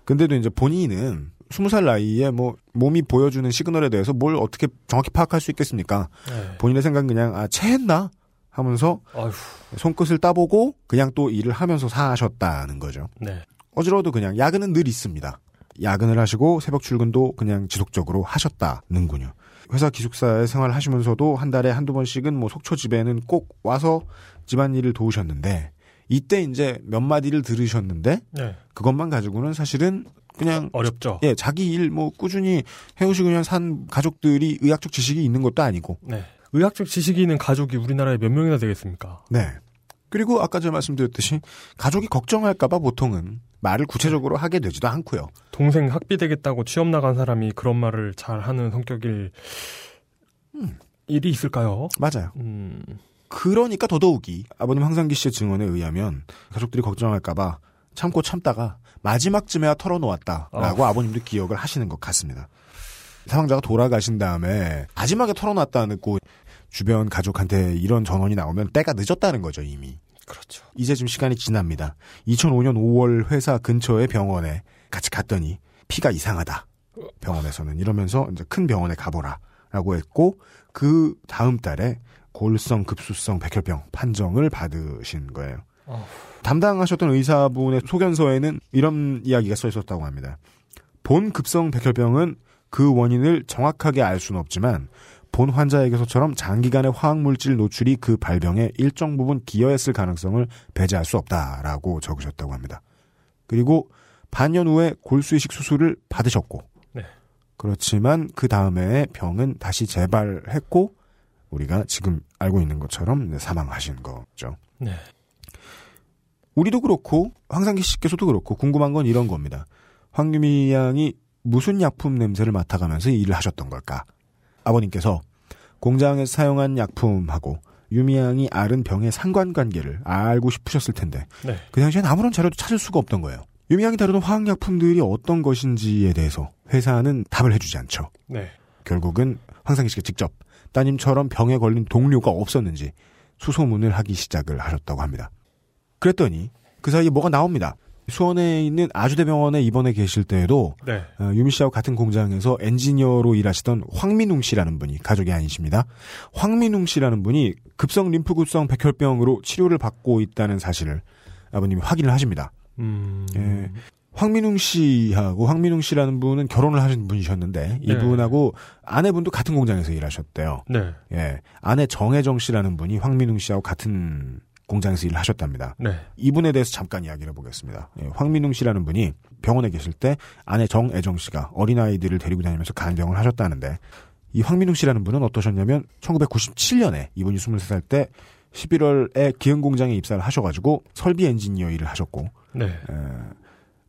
근데도 이제 본인은 스무 살 나이에 뭐 몸이 보여주는 시그널에 대해서 뭘 어떻게 정확히 파악할 수 있겠습니까? 네. 본인의 생각은 그냥 아 체했나 하면서 아휴, 손끝을 따보고 그냥 또 일을 하면서 사셨다는 거죠. 네. 어지러워도 그냥 야근은 늘 있습니다. 야근을 하시고 새벽 출근도 그냥 지속적으로 하셨다는군요. 회사 기숙사에 생활하시면서도 한 달에 한두 번씩은 뭐 속초 집에는 꼭 와서 집안일을 도우셨는데 이때 이제 몇 마디를 들으셨는데 네. 그것만 가지고는 사실은 그냥 어렵죠. 예 자기 일 뭐 꾸준히 해오시고 그냥 산 가족들이 의학적 지식이 있는 것도 아니고 네. 의학적 지식이 있는 가족이 우리나라에 몇 명이나 되겠습니까? 네 그리고 아까 제가 말씀드렸듯이 가족이 걱정할까봐 보통은 말을 구체적으로 하게 되지도 않고요. 동생 학비 되겠다고 취업 나간 사람이 그런 말을 잘 하는 성격일 일이 있을까요? 맞아요. 음, 그러니까 더더욱이 아버님 황상기 씨의 증언에 의하면 가족들이 걱정할까봐 참고 참다가 마지막쯤에야 털어놓았다라고 아버님도 기억을 하시는 것 같습니다. 사망자가 돌아가신 다음에 마지막에 털어놨다고 주변 가족한테 이런 전원이 나오면 때가 늦었다는 거죠 이미. 그렇죠. 이제 좀 시간이 지납니다. 2005년 5월 회사 근처의 병원에 같이 갔더니 피가 이상하다. 병원에서는 이러면서 이제 큰 병원에 가보라라고 했고 그 다음 달에 골성 급수성 백혈병 판정을 받으신 거예요. 어후. 담당하셨던 의사분의 소견서에는 이런 이야기가 써 있었다고 합니다. 본 급성 백혈병은 그 원인을 정확하게 알 수는 없지만 본 환자에게서처럼 장기간의 화학물질 노출이 그 발병에 일정 부분 기여했을 가능성을 배제할 수 없다라고 적으셨다고 합니다. 그리고 반년 후에 골수이식 수술을 받으셨고 네. 그렇지만 그 다음에 병은 다시 재발했고 우리가 지금 알고 있는 것처럼 사망하신 거죠. 네. 우리도 그렇고 황상기 씨께서도 그렇고 궁금한 건 이런 겁니다. 황유미 양이 무슨 약품 냄새를 맡아가면서 일을 하셨던 걸까? 아버님께서 공장에서 사용한 약품하고 유미 양이 앓은 병의 상관관계를 알고 싶으셨을 텐데 네. 그 당시엔 아무런 자료도 찾을 수가 없던 거예요. 유미 양이 다루는 화학약품들이 어떤 것인지에 대해서 회사는 답을 해주지 않죠. 네. 결국은 황상기 씨가 직접 따님처럼 병에 걸린 동료가 없었는지 수소문을 하기 시작을 하셨다고 합니다. 그랬더니 그 사이에 뭐가 나옵니다. 수원에 있는 아주대병원에 입원해 계실 때에도 네. 어, 유미 씨하고 같은 공장에서 엔지니어로 일하시던 황민웅 씨라는 분이 가족이 아니십니다. 황민웅 씨라는 분이 급성 림프구성 백혈병으로 치료를 받고 있다는 사실을 아버님이 확인을 하십니다. 음. 예. 황민웅 씨하고 황민웅 씨라는 분은 결혼을 하신 분이셨는데 네. 이분하고 아내분도 같은 공장에서 일하셨대요. 네. 예. 아내 정혜정 씨라는 분이 황민웅 씨하고 같은 공장에서 일을 하셨답니다. 네. 이분에 대해서 잠깐 이야기를 해보겠습니다. 예, 황민웅 씨라는 분이 병원에 계실 때 아내 정애정 씨가 어린아이들을 데리고 다니면서 간병을 하셨다는데 이 황민웅 씨라는 분은 어떠셨냐면 1997년에 이분이 23살 때 11월에 기흥 공장에 입사를 하셔가지고 설비 엔지니어 일을 하셨고 네. 에,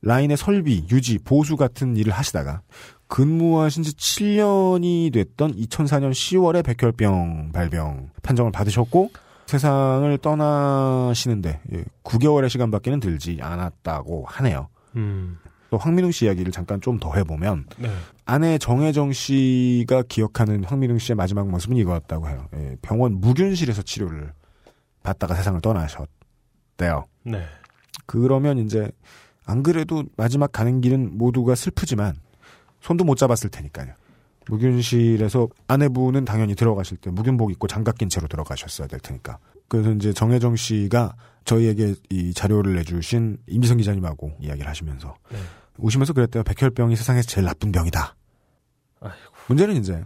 라인의 설비, 유지, 보수 같은 일을 하시다가 근무하신 지 7년이 됐던 2004년 10월에 백혈병 발병 판정을 받으셨고 세상을 떠나시는데 9개월의 시간밖에는 들지 않았다고 하네요. 음. 또 황민웅 씨 이야기를 잠깐 좀 더 해보면 네. 아내 정혜정 씨가 기억하는 황민웅 씨의 마지막 모습은 이거였다고 해요. 예, 병원 무균실에서 치료를 받다가 세상을 떠나셨대요. 네. 그러면 이제 안 그래도 마지막 가는 길은 모두가 슬프지만 손도 못 잡았을 테니까요. 무균실에서 아내분은 당연히 들어가실 때 무균복 입고 장갑 낀 채로 들어가셨어야 될 테니까. 그래서 이제 정혜정 씨가 저희에게 이 자료를 내주신 임지성 기자님하고 이야기를 하시면서 네. 우시면서 그랬대요. 백혈병이 세상에서 제일 나쁜 병이다. 아이고. 문제는 이제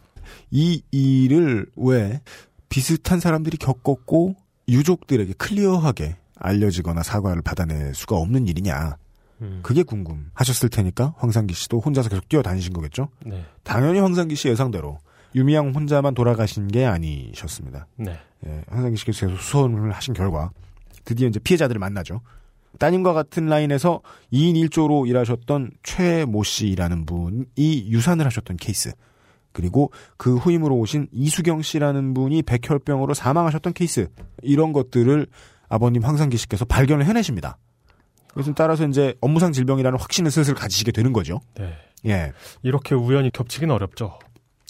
이 일을 왜 비슷한 사람들이 겪었고 유족들에게 clear하게 알려지거나 사과를 받아낼 수가 없는 일이냐. 음. 그게 궁금하셨을 테니까 황상기 씨도 혼자서 계속 뛰어다니신 거겠죠? 네. 당연히 황상기 씨 예상대로 유미양 혼자만 돌아가신 게 아니셨습니다. 네. 예, 황상기 씨께서 계속 수선을 하신 결과 드디어 이제 피해자들을 만나죠. 따님과 같은 라인에서 2인 1조로 일하셨던 최모 씨라는 분이 유산을 하셨던 케이스. 그리고 그 후임으로 오신 이수경 씨라는 분이 백혈병으로 사망하셨던 케이스. 이런 것들을 아버님 황상기 씨께서 발견을 해내십니다. 그래서 따라서 이제 업무상 질병이라는 확신을 슬슬 가지시게 되는 거죠. 네. 예. 이렇게 우연히 겹치긴 어렵죠.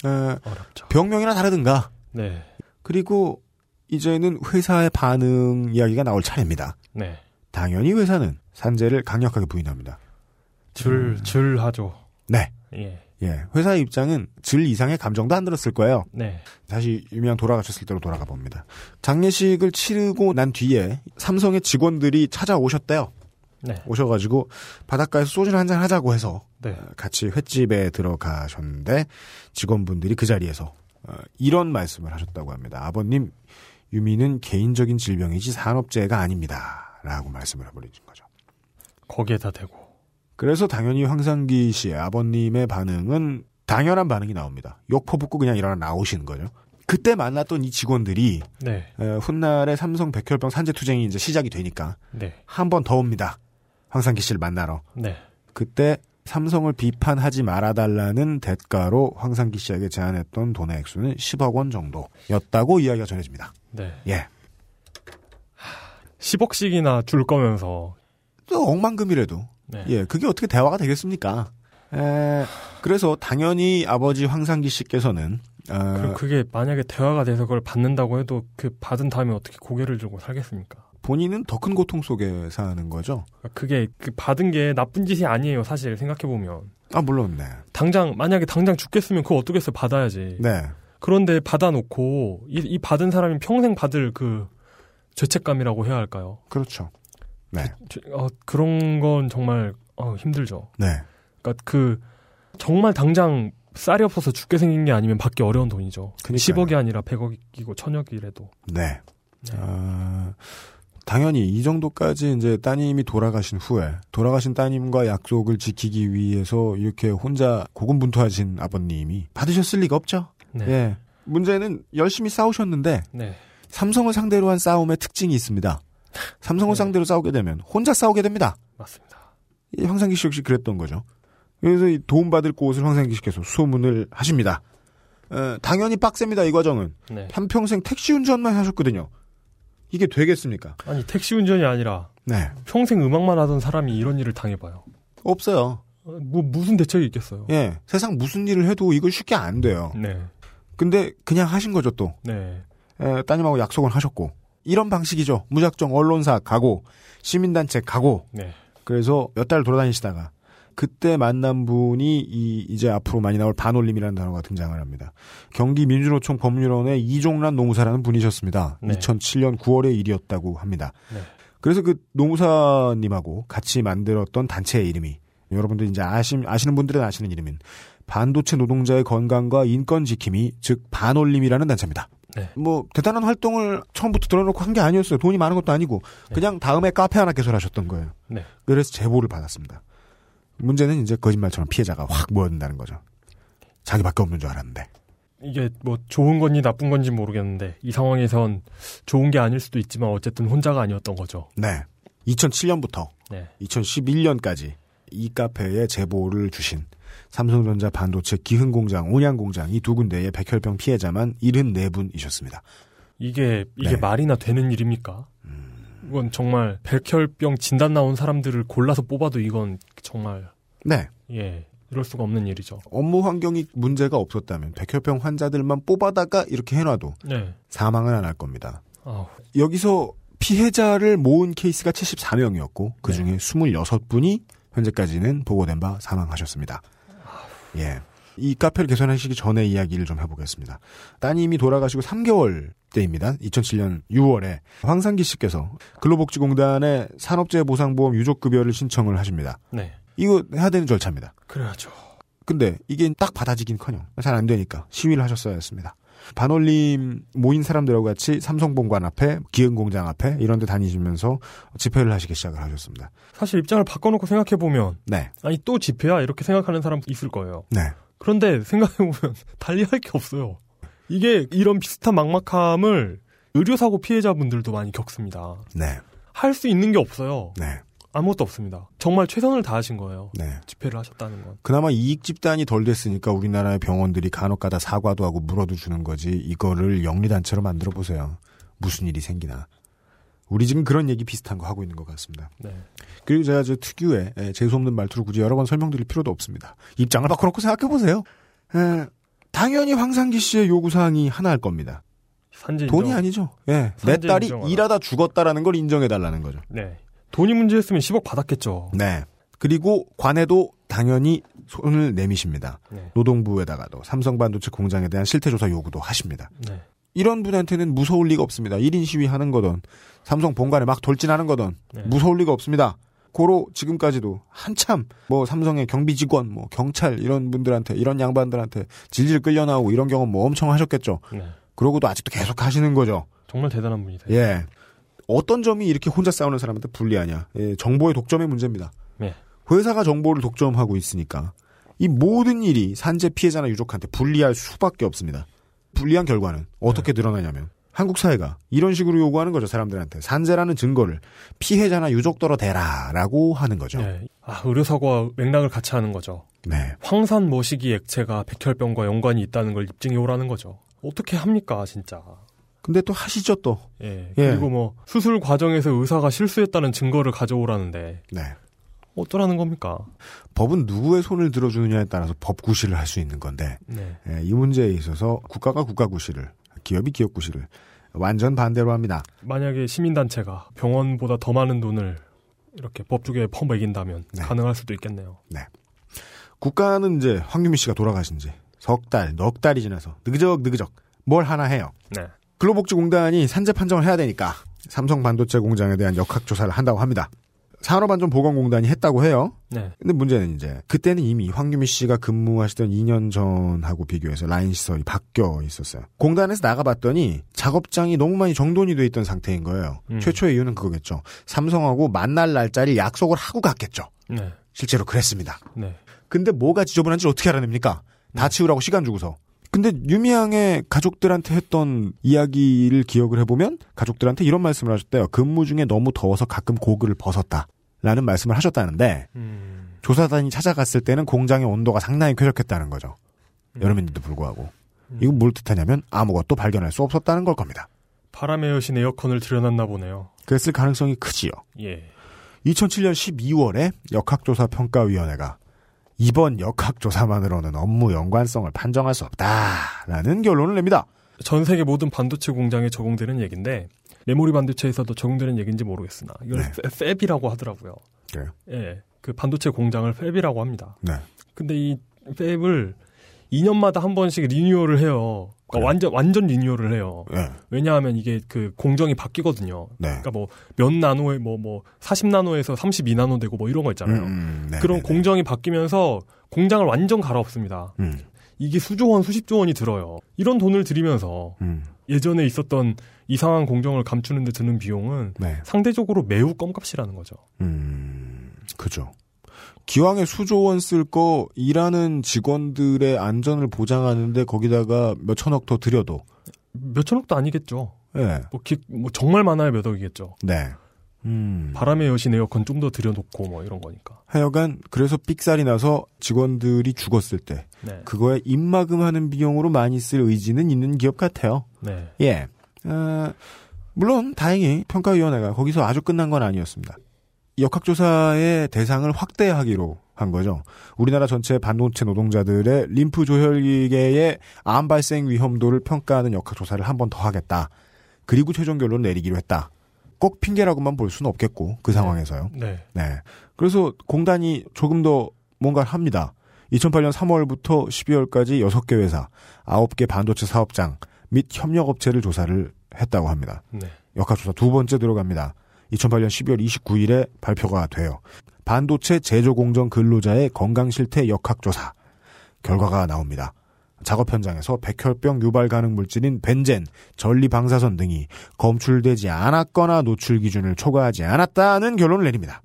에, 어렵죠. 병명이나 다르든가. 네. 그리고 이제는 회사의 반응 이야기가 나올 차례입니다. 네. 당연히 회사는 산재를 강력하게 부인합니다. 줄, 줄 하죠. 네. 예. 예. 회사의 입장은 질 이상의 감정도 안 들었을 거예요. 네. 다시 유미양 돌아가셨을 때로 돌아가 봅니다. 장례식을 치르고 난 뒤에 삼성의 직원들이 찾아오셨대요. 네. 오셔가지고 바닷가에서 소주를 한잔 하자고 해서 네. 어, 같이 횟집에 들어가셨는데 직원분들이 그 자리에서 어, 이런 말씀을 하셨다고 합니다. 아버님 유미는 개인적인 질병이지 산업재해가 아닙니다. 라고 말씀을 해버리신 거죠. 거기에다 대고. 그래서 당연히 황상기 씨의 아버님의 반응은 당연한 반응이 나옵니다. 욕 퍼붓고 그냥 일어나 나오시는 거죠. 그때 만났던 이 직원들이 네. 에, 훗날에 삼성 백혈병 산재 투쟁이 이제 시작이 되니까 네. 한번 더 옵니다. 황상기 씨를 만나러. 네. 그때 삼성을 비판하지 말아달라는 대가로 황상기 씨에게 제안했던 돈의 액수는 10억 원 정도였다고 이야기가 전해집니다. 네. 예. 10억씩이나 줄 거면서. 또 억만금이라도. 네. 예, 그게 어떻게 대화가 되겠습니까? 에, 그래서 당연히 아버지 황상기 씨께서는 어, 그리고 그게 만약에 대화가 돼서 그걸 받는다고 해도 그 받은 다음에 어떻게 고개를 들고 살겠습니까? 본인은 더 큰 고통 속에 사는 거죠. 그게 그 받은 게 나쁜 짓이 아니에요, 사실 생각해 보면. 아 물론 네. 당장 만약에 당장 죽겠으면 그거 어떻겠어요, 받아야지. 네. 그런데 받아놓고 이, 이 받은 사람이 평생 받을 그 죄책감이라고 해야 할까요? 그렇죠. 네. 죄- 어, 그런 건 정말 어, 힘들죠. 네. 그러니까 그 정말 당장 쌀이 없어서 죽게 생긴 게 아니면 받기 어려운 돈이죠. 그러니까요. 10억이 아니라 100억이고 1000억이라도. 네. 아, 당연히 이 정도까지 이제 따님이 돌아가신 후에 돌아가신 따님과 약속을 지키기 위해서 이렇게 혼자 고군분투하신 아버님이 받으셨을 리가 없죠. 네. 예. 문제는 열심히 싸우셨는데 네. 삼성을 상대로 한 싸움의 특징이 있습니다. 삼성을 네. 상대로 싸우게 되면 혼자 싸우게 됩니다. 맞습니다. 이 황상기 씨 역시 그랬던 거죠. 그래서 이 도움받을 곳을 황상기 씨께서 소문을 하십니다. 어, 당연히 빡셉니다, 이 과정은. 네. 한평생 택시 운전만 하셨거든요. 이게 되겠습니까? 아니 택시 운전이 아니라 네. 평생 음악만 하던 사람이 이런 일을 당해봐요. 없어요. 어, 뭐 무슨 대책이 있겠어요? 예. 세상 무슨 일을 해도 이거 쉽게 안 돼요. 네. 근데 그냥 하신 거죠, 또. 네. 에, 따님하고 약속을 하셨고. 이런 방식이죠. 무작정 언론사 가고, 시민단체 가고, 네. 그래서 몇 달 돌아다니시다가, 그때 만난 분이 이, 이제 앞으로 많이 나올 반올림이라는 단어가 등장을 합니다. 경기 민주노총 법률원의 이종란 노무사라는 분이셨습니다. 네. 2007년 9월의 일이었다고 합니다. 네. 그래서 그 노무사님하고 같이 만들었던 단체의 이름이 여러분들 이제 아시, 아시는 분들은 아시는 이름인 반도체 노동자의 건강과 인권 지킴이 즉 반올림이라는 단체입니다. 네. 뭐 대단한 활동을 처음부터 들어놓고 한 게 아니었어요. 돈이 많은 것도 아니고 그냥 다음에 카페 하나 개설하셨던 거예요. 네. 그래서 제보를 받았습니다. 문제는 이제 거짓말처럼 피해자가 확 모여든다는 거죠. 자기밖에 없는 줄 알았는데. 이게 뭐 좋은 건지 나쁜 건지 모르겠는데 이 상황에선 좋은 게 아닐 수도 있지만 어쨌든 혼자가 아니었던 거죠. 네. 2007년부터 네. 2011년까지 이 카페에 제보를 주신 삼성전자 반도체 기흥공장, 온양공장 이 두 군데의 백혈병 피해자만 74분이셨습니다. 이게 이게 네. 말이나 되는 일입니까? 이건 정말 백혈병 진단 나온 사람들을 골라서 뽑아도 이건 정말 네. 예 이럴 수가 없는 일이죠. 업무 환경이 문제가 없었다면 백혈병 환자들만 뽑아다가 이렇게 해놔도 네. 사망은 안 할 겁니다. 아우, 여기서 피해자를 모은 케이스가 74명이었고 그 중에 네. 26분이 현재까지는 보고된 바 사망하셨습니다. 예. 이 카페를 개선하시기 전에 이야기를 좀 해보겠습니다. 따님이 돌아가시고 3개월 때입니다. 2007년 6월에 황상기 씨께서 근로복지공단에 산업재해보상보험 유족급여를 신청을 하십니다. 네. 이거 해야 되는 절차입니다. 그래야죠. 근데 이게 딱 받아지긴커녕 잘 안 되니까 시위를 하셨어야 했습니다. 반올림 모인 사람들하고 같이 삼성본관 앞에 기흥공장 앞에 이런 데 다니시면서 집회를 하시기 시작을 하셨습니다. 사실 입장을 바꿔놓고 생각해보면, 네. 아니, 또 집회야? 이렇게 생각하는 사람도 있을 거예요. 네. 그런데 생각해보면, 달리할 게 없어요. 이게 이런 비슷한 막막함을 의료사고 피해자분들도 많이 겪습니다. 네. 할 수 있는 게 없어요. 네. 아무것도 없습니다. 정말 최선을 다하신 거예요. 네. 집회를 하셨다는 건. 그나마 이익 집단이 덜 됐으니까 우리나라의 병원들이 간혹가다 사과도 하고 물어도 주는 거지 이거를 영리단체로 만들어 보세요. 무슨 일이 생기나. 우리 지금 그런 얘기 비슷한 거 하고 있는 것 같습니다. 네. 그리고 제가 저 특유의 에, 재수없는 말투를 굳이 여러 번 설명드릴 필요도 없습니다. 입장을 바꿔놓고 생각해 보세요. 당연히 황상기 씨의 요구 사항이 하나일 겁니다. 돈이. 아니죠. 예. 내 딸이 인정하라. 일하다 죽었다라는 걸 인정해 달라는 거죠. 네. 돈이 문제였으면 10억 받았겠죠. 네. 그리고 관에도 당연히 손을 내미십니다. 네. 노동부에다가도 삼성반도체 공장에 대한 실태조사 요구도 하십니다. 네. 이런 분한테는 무서울 리가 없습니다. 1인 시위하는 거든 삼성 본관에 막 돌진하는 거든 네. 무서울 리가 없습니다. 고로 지금까지도 한참 뭐 삼성의 경비 직원, 뭐 경찰 이런 분들한테 이런 양반들한테 질질 끌려 나오고 이런 경험 뭐 엄청 하셨겠죠. 네. 그러고도 아직도 계속 하시는 거죠. 정말 대단한 분이세요. 예. 어떤 점이 이렇게 혼자 싸우는 사람한테 불리하냐. 예, 정보의 독점의 문제입니다. 네. 회사가 정보를 독점하고 있으니까 이 모든 일이 산재 피해자나 유족한테 불리할 수밖에 없습니다. 불리한 결과는 어떻게 드러나냐면 한국 사회가 이런 식으로 요구하는 거죠. 사람들한테 산재라는 증거를 피해자나 유족더러 대라라고 하는 거죠. 네. 아, 의료사고와 맥락을 같이 하는 거죠. 네. 황산 머시기 액체가 백혈병과 연관이 있다는 걸 입증해 오라는 거죠. 어떻게 합니까, 진짜. 근데 또 하시죠 또. 예. 예. 그리고 뭐 수술 과정에서 의사가 실수했다는 증거를 가져오라는데 네. 어쩌라는 겁니까? 법은 누구의 손을 들어주느냐에 따라서 법 구실을 할 수 있는 건데 네. 예, 이 문제에 있어서 국가가 국가 구실을 기업이 기업 구실을 완전 반대로 합니다. 만약에 시민단체가 병원보다 더 많은 돈을 이렇게 법조계에 퍼먹인다면 네. 가능할 수도 있겠네요. 국가는 이제 황유미 씨가 돌아가신 지 석 달, 넉 달이 지나서 느그적 느그적 뭘 하나 해요. 네. 근로복지공단이 산재 판정을 해야 되니까 삼성 반도체 공장에 대한 역학조사를 한다고 합니다. 산업안전보건공단이 했다고 해요. 네. 근데 문제는 이제 그때는 이미 황유미 씨가 근무하시던 2년 전하고 비교해서 라인 시설이 바뀌어 있었어요. 공단에서 나가봤더니 작업장이 너무 많이 정돈이 돼 있던 상태인 거예요. 음. 최초의 이유는 그거겠죠. 삼성하고 만날 날짜를 약속을 하고 갔겠죠. 네. 실제로 그랬습니다. 네. 근데 뭐가 지저분한지 어떻게 알아냅니까? 다 치우라고 시간 주고서. 근데 유미양의 가족들한테 했던 이야기를 기억을 해보면 가족들한테 이런 말씀을 하셨대요. 근무 중에 너무 더워서 가끔 고글을 벗었다. 라는 말씀을 하셨다는데 음. 조사단이 찾아갔을 때는 공장의 온도가 상당히 쾌적했다는 거죠. 여름인데도 불구하고. 이건 뭘 뜻하냐면 아무것도 발견할 수 없었다는 걸 겁니다. 바람의 여신 에어컨을 들여놨나 보네요. 그랬을 가능성이 크지요. 예. 2007년 12월에 역학조사 평가위원회가 이번 역학조사만으로는 업무 연관성을 판정할 수 없다라는 결론을 냅니다. 전 세계 모든 반도체 공장에 적용되는 얘기인데 메모리 반도체에서도 적용되는 얘기인지 모르겠으나 이걸 네. 팹- 팹이라고 하더라고요. 그래요? 예. 그 반도체 공장을 팹이라고 합니다. 네. 근데 이 팹을 2년마다 한 번씩 리뉴얼을 해요. 그러니까 그래요? 완전 완전 리뉴얼을 해요. 네. 왜냐하면 이게 그 공정이 바뀌거든요. 네. 그러니까 뭐 몇 나노에 뭐 뭐 40나노에서 32나노 되고 뭐 이런 거 있잖아요. 음, 네, 그런 네, 네. 공정이 바뀌면서 공장을 완전 갈아엎습니다. 음, 이게 수조 원, 수십조 원이 들어요. 이런 돈을 들이면서 음, 예전에 있었던 이상한 공정을 감추는 데 드는 비용은 네. 상대적으로 매우 껌값이라는 거죠. 음, 그죠. 기왕에 수조원 쓸 거 일하는 직원들의 안전을 보장하는데 거기다가 몇 천억 더 들여도 몇 천억도 아니겠죠. 예. 뭐, 기- 뭐 정말 많아야 몇 억이겠죠. 네. 음. 바람의 여신 에어컨 좀 더 들여놓고 뭐 이런 거니까. 하여간 그래서 삑살이 나서 직원들이 죽었을 때 네. 그거에 입마금하는 비용으로 많이 쓸 의지는 있는 기업 같아요. 네. 예. 어, 물론 다행히 평가위원회가 거기서 아주 끝난 건 아니었습니다. 역학조사의 대상을 확대하기로 한 거죠. 우리나라 전체 반도체 노동자들의 림프 조혈기계의 암 발생 위험도를 평가하는 역학조사를 한 번 더 하겠다. 그리고 최종 결론 내리기로 했다. 꼭 핑계라고만 볼 수는 없겠고 그 상황에서요. 네. 네. 그래서 공단이 조금 더 뭔가를 합니다. 2008년 3월부터 12월까지 6개 회사, 9개 반도체 사업장 및 협력업체를 조사를 했다고 합니다. 네. 역학조사 두 번째 들어갑니다. 2008년 12월 29일에 발표가 돼요. 반도체 제조공정 근로자의 건강실태 역학조사 결과가 나옵니다. 작업 현장에서 백혈병 유발 가능 물질인 벤젠, 전리 방사선 등이 검출되지 않았거나 노출 기준을 초과하지 않았다는 결론을 내립니다.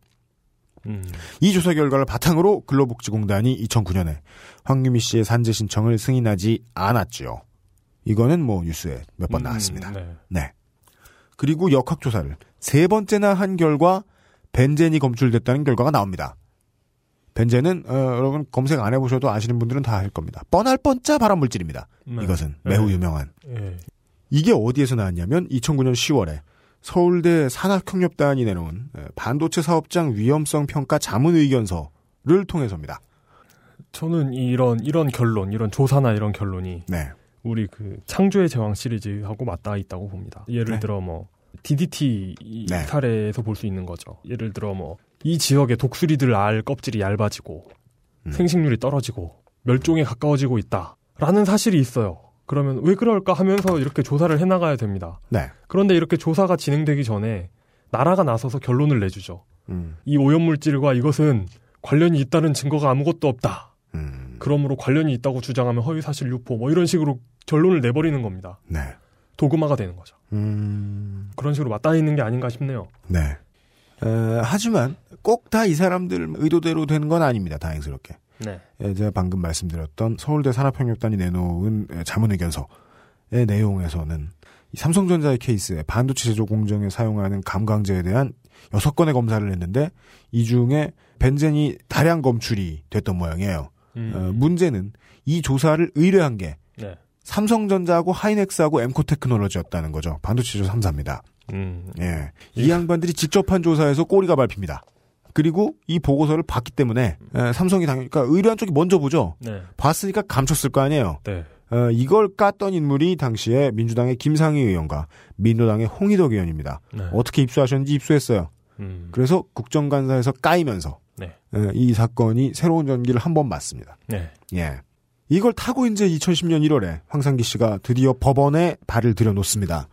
음. 이 조사 결과를 바탕으로 근로복지공단이 2009년에 황유미 씨의 산재 신청을 승인하지 않았지요. 이거는 뭐 뉴스에 몇번 음, 나왔습니다. 네. 네. 그리고 역학조사를 세 번째나 한 결과 벤젠이 검출됐다는 결과가 나옵니다. 벤젠은 어, 여러분 검색 안 해보셔도 아시는 분들은 다알 겁니다. 뻔할 뻔짜 발암물질입니다. 네. 이것은 매우 네. 유명한. 예. 이게 어디에서 나왔냐면 2009년 10월에 서울대 산학협력단이 내놓은 에, 반도체 사업장 위험성 평가 자문 의견서를 통해서입니다. 저는 이런 이런 결론, 이런 조사나 이런 결론이 네. 우리 그 창조의 제왕 시리즈하고 맞닿아 있다고 봅니다. 예를 네. 들어 뭐 DDT 이 네. 사례에서 볼 수 있는 거죠. 예를 들어 뭐 이 지역의 독수리들 알 껍질이 얇아지고 음. 생식률이 떨어지고 멸종에 가까워지고 있다라는 사실이 있어요. 그러면 왜 그럴까 하면서 이렇게 조사를 해나가야 됩니다. 네. 그런데 이렇게 조사가 진행되기 전에 나라가 나서서 결론을 내주죠. 음. 이 오염물질과 이것은 관련이 있다는 증거가 아무것도 없다. 음. 그러므로 관련이 있다고 주장하면 허위 사실 유포 뭐 이런 식으로 결론을 내버리는 겁니다. 네. 도그마가 되는 거죠. 음. 그런 식으로 맞닿아 있는 게 아닌가 싶네요. 네. 에, 하지만 꼭 다 이 사람들 의도대로 되는 건 아닙니다. 다행스럽게. 네. 에, 제가 방금 말씀드렸던 서울대 산업협력단이 내놓은 에, 자문 의견서의 내용에서는 이 삼성전자의 케이스에 반도체 제조 공정에 사용하는 감광제에 대한 여섯 건의 검사를 했는데 이 중에 벤젠이 다량 검출이 됐던 모양이에요. 음. 어, 문제는 이 조사를 의뢰한 게 네. 삼성전자하고 하이넥스하고 엠코테크놀로지였다는 거죠. 반도체 제조 3사입니다. 음. 예. 이 양반들이 직접 한 조사에서 꼬리가 밟힙니다. 그리고 이 보고서를 봤기 때문에 에, 삼성이 당연히 그러니까 의뢰한 쪽이 먼저 보죠. 네. 봤으니까 감췄을 거 아니에요. 네. 어, 이걸 깠던 인물이 당시에 민주당의 김상희 의원과 민노당의 홍희덕 의원입니다. 네. 어떻게 입수하셨는지 입수했어요. 음. 그래서 국정감사에서 까이면서 이 사건이 새로운 전기를 한 번 맞습니다. 네. 예. 이걸 타고 이제 2010년 1월에 황상기 씨가 드디어 법원에 발을 들여놓습니다.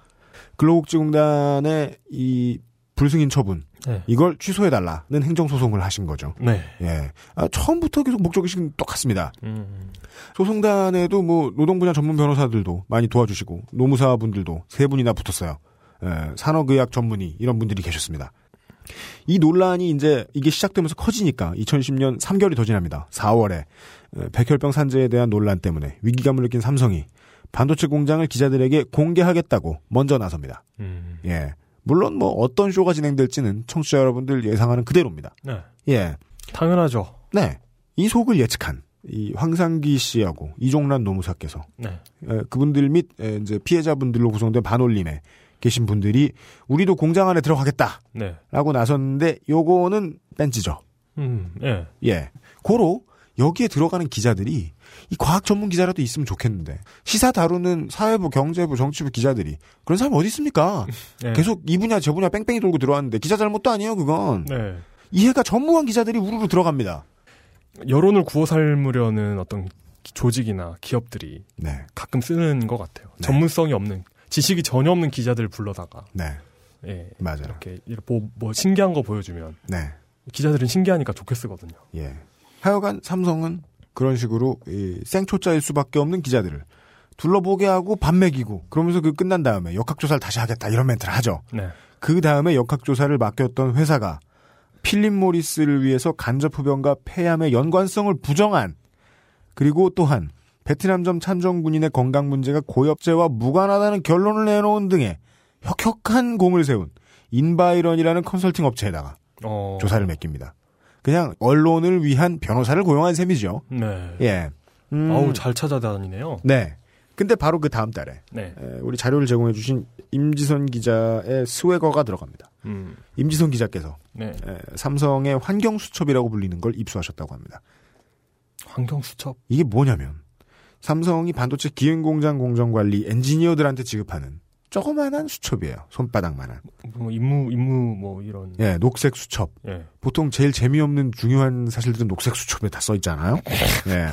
근로복지공단의 이 불승인 처분 네. 이걸 취소해달라는 행정소송을 하신 거죠. 네. 예. 아, 처음부터 계속 목적의식은 똑같습니다. 음. 소송단에도 뭐 노동 분야 전문 변호사들도 많이 도와주시고 노무사 분들도 세 분이나 붙었어요. 에, 산업의학 전문의 이런 분들이 계셨습니다. 이 논란이 이제 이게 시작되면서 커지니까 2010년 3개월이 더 지납니다. 4월에 에, 백혈병 산재에 대한 논란 때문에 위기감을 느낀 삼성이 반도체 공장을 기자들에게 공개하겠다고 먼저 나섭니다. 음. 예. 물론 뭐 어떤 쇼가 진행될지는 청취자 여러분들 예상하는 그대로입니다. 네. 예. 당연하죠. 네. 이 속을 예측한 이 황상기 씨하고 이종란 노무사께서 네. 에, 그분들 및 에, 이제 피해자분들로 구성된 반올림에 계신 분들이 우리도 공장 안에 들어가겠다라고 네. 나섰는데 요거는 뺀지죠. 음. 예. 예. 고로 여기에 들어가는 기자들이 이 과학 전문 기자라도 있으면 좋겠는데 시사 다루는 사회부, 경제부, 정치부 기자들이 그런 사람이 어디 있습니까? 네. 계속 이 분야 저 분야 뺑뺑이 돌고 들어왔는데 기자 잘못도 아니에요 그건 네. 이해가 전무한 기자들이 우르르 들어갑니다. 여론을 구워 삶으려는 어떤 조직이나 기업들이 네, 가끔 쓰는 것 같아요. 네. 전문성이 없는 지식이 전혀 없는 기자들 불러다가 네, 예. 맞아요. 이렇게 이렇게 뭐, 뭐 신기한 거 보여주면 네, 기자들은 신기하니까 좋게 쓰거든요. 예. 하여간 삼성은 그런 식으로 이 생초짜일 수밖에 없는 기자들을 둘러보게 하고 밥 먹이고 그러면서 그 끝난 다음에 역학조사를 다시 하겠다 이런 멘트를 하죠. 네. 그 다음에 역학조사를 맡겼던 회사가 필립 모리스를 위해서 간접 흡연과 폐암의 연관성을 부정한 그리고 또한 베트남전 참전 군인의 건강 문제가 고엽제와 무관하다는 결론을 내놓은 등의 혁혁한 공을 세운 인바이런이라는 컨설팅 업체에다가 어. 조사를 맡깁니다. 그냥 언론을 위한 변호사를 고용한 셈이죠. 네. 예. 음, 어우 잘 찾아다니네요. 네. 근데 바로 그 다음 달에 네. 에, 우리 자료를 제공해 주신 임지선 기자의 스웨거가 들어갑니다. 음. 임지선 기자께서 네. 에, 삼성의 환경수첩이라고 불리는 걸 입수하셨다고 합니다. 환경 수첩. 이게 뭐냐면 삼성이 반도체 기행공장 공정관리 엔지니어들한테 지급하는 조그만한 수첩이에요. 손바닥만한. 뭐 임무 임무 뭐 이런. 예, 녹색 수첩. 예. 보통 제일 재미없는 중요한 사실들은 녹색 수첩에 다 써 있잖아요. 예.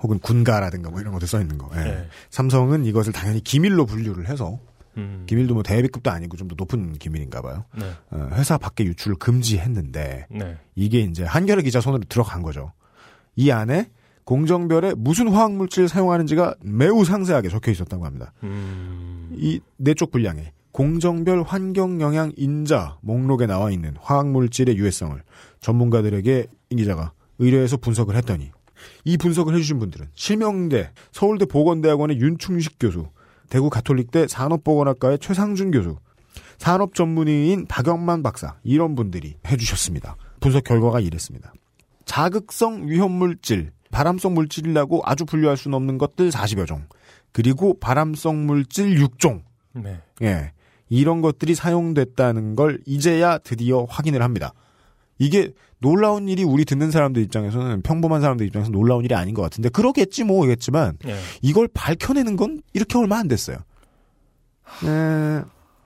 혹은 군가라든가 뭐 이런 것들 써 있는 거. 예. 예. 삼성은 이것을 당연히 기밀로 분류를 해서 음. 기밀도 뭐 대비급도 아니고 좀 더 높은 기밀인가 봐요. 네. 어, 회사 밖에 유출을 금지했는데 네. 이게 이제 한겨레 기자 손으로 들어간 거죠. 이 안에 공정별에 무슨 화학물질을 사용하는지가 매우 상세하게 적혀 있었다고 합니다. 음. 이 네 쪽 분량에 공정별 환경 영향 인자 목록에 나와 있는 화학물질의 유해성을 전문가들에게 이 기자가 의뢰해서 분석을 했더니 이 분석을 해주신 분들은 실명대 서울대 보건대학원의 윤충식 교수, 대구 가톨릭대 산업보건학과의 최상준 교수, 산업 전문의인 박영만 박사 이런 분들이 해주셨습니다. 분석 결과가 이랬습니다. 자극성 위험물질, 발암성 물질이라고 아주 분류할 수는 없는 것들 40여 종, 그리고 발암성 물질 6종, 네. 예, 이런 것들이 사용됐다는 걸 이제야 드디어 확인을 합니다. 이게 놀라운 일이 우리 듣는 사람들 입장에서는 평범한 사람들 입장에서 놀라운 일이 아닌 것 같은데 그러겠지 뭐겠지만 예. 이걸 밝혀내는 건 이렇게 얼마 안 됐어요. 에,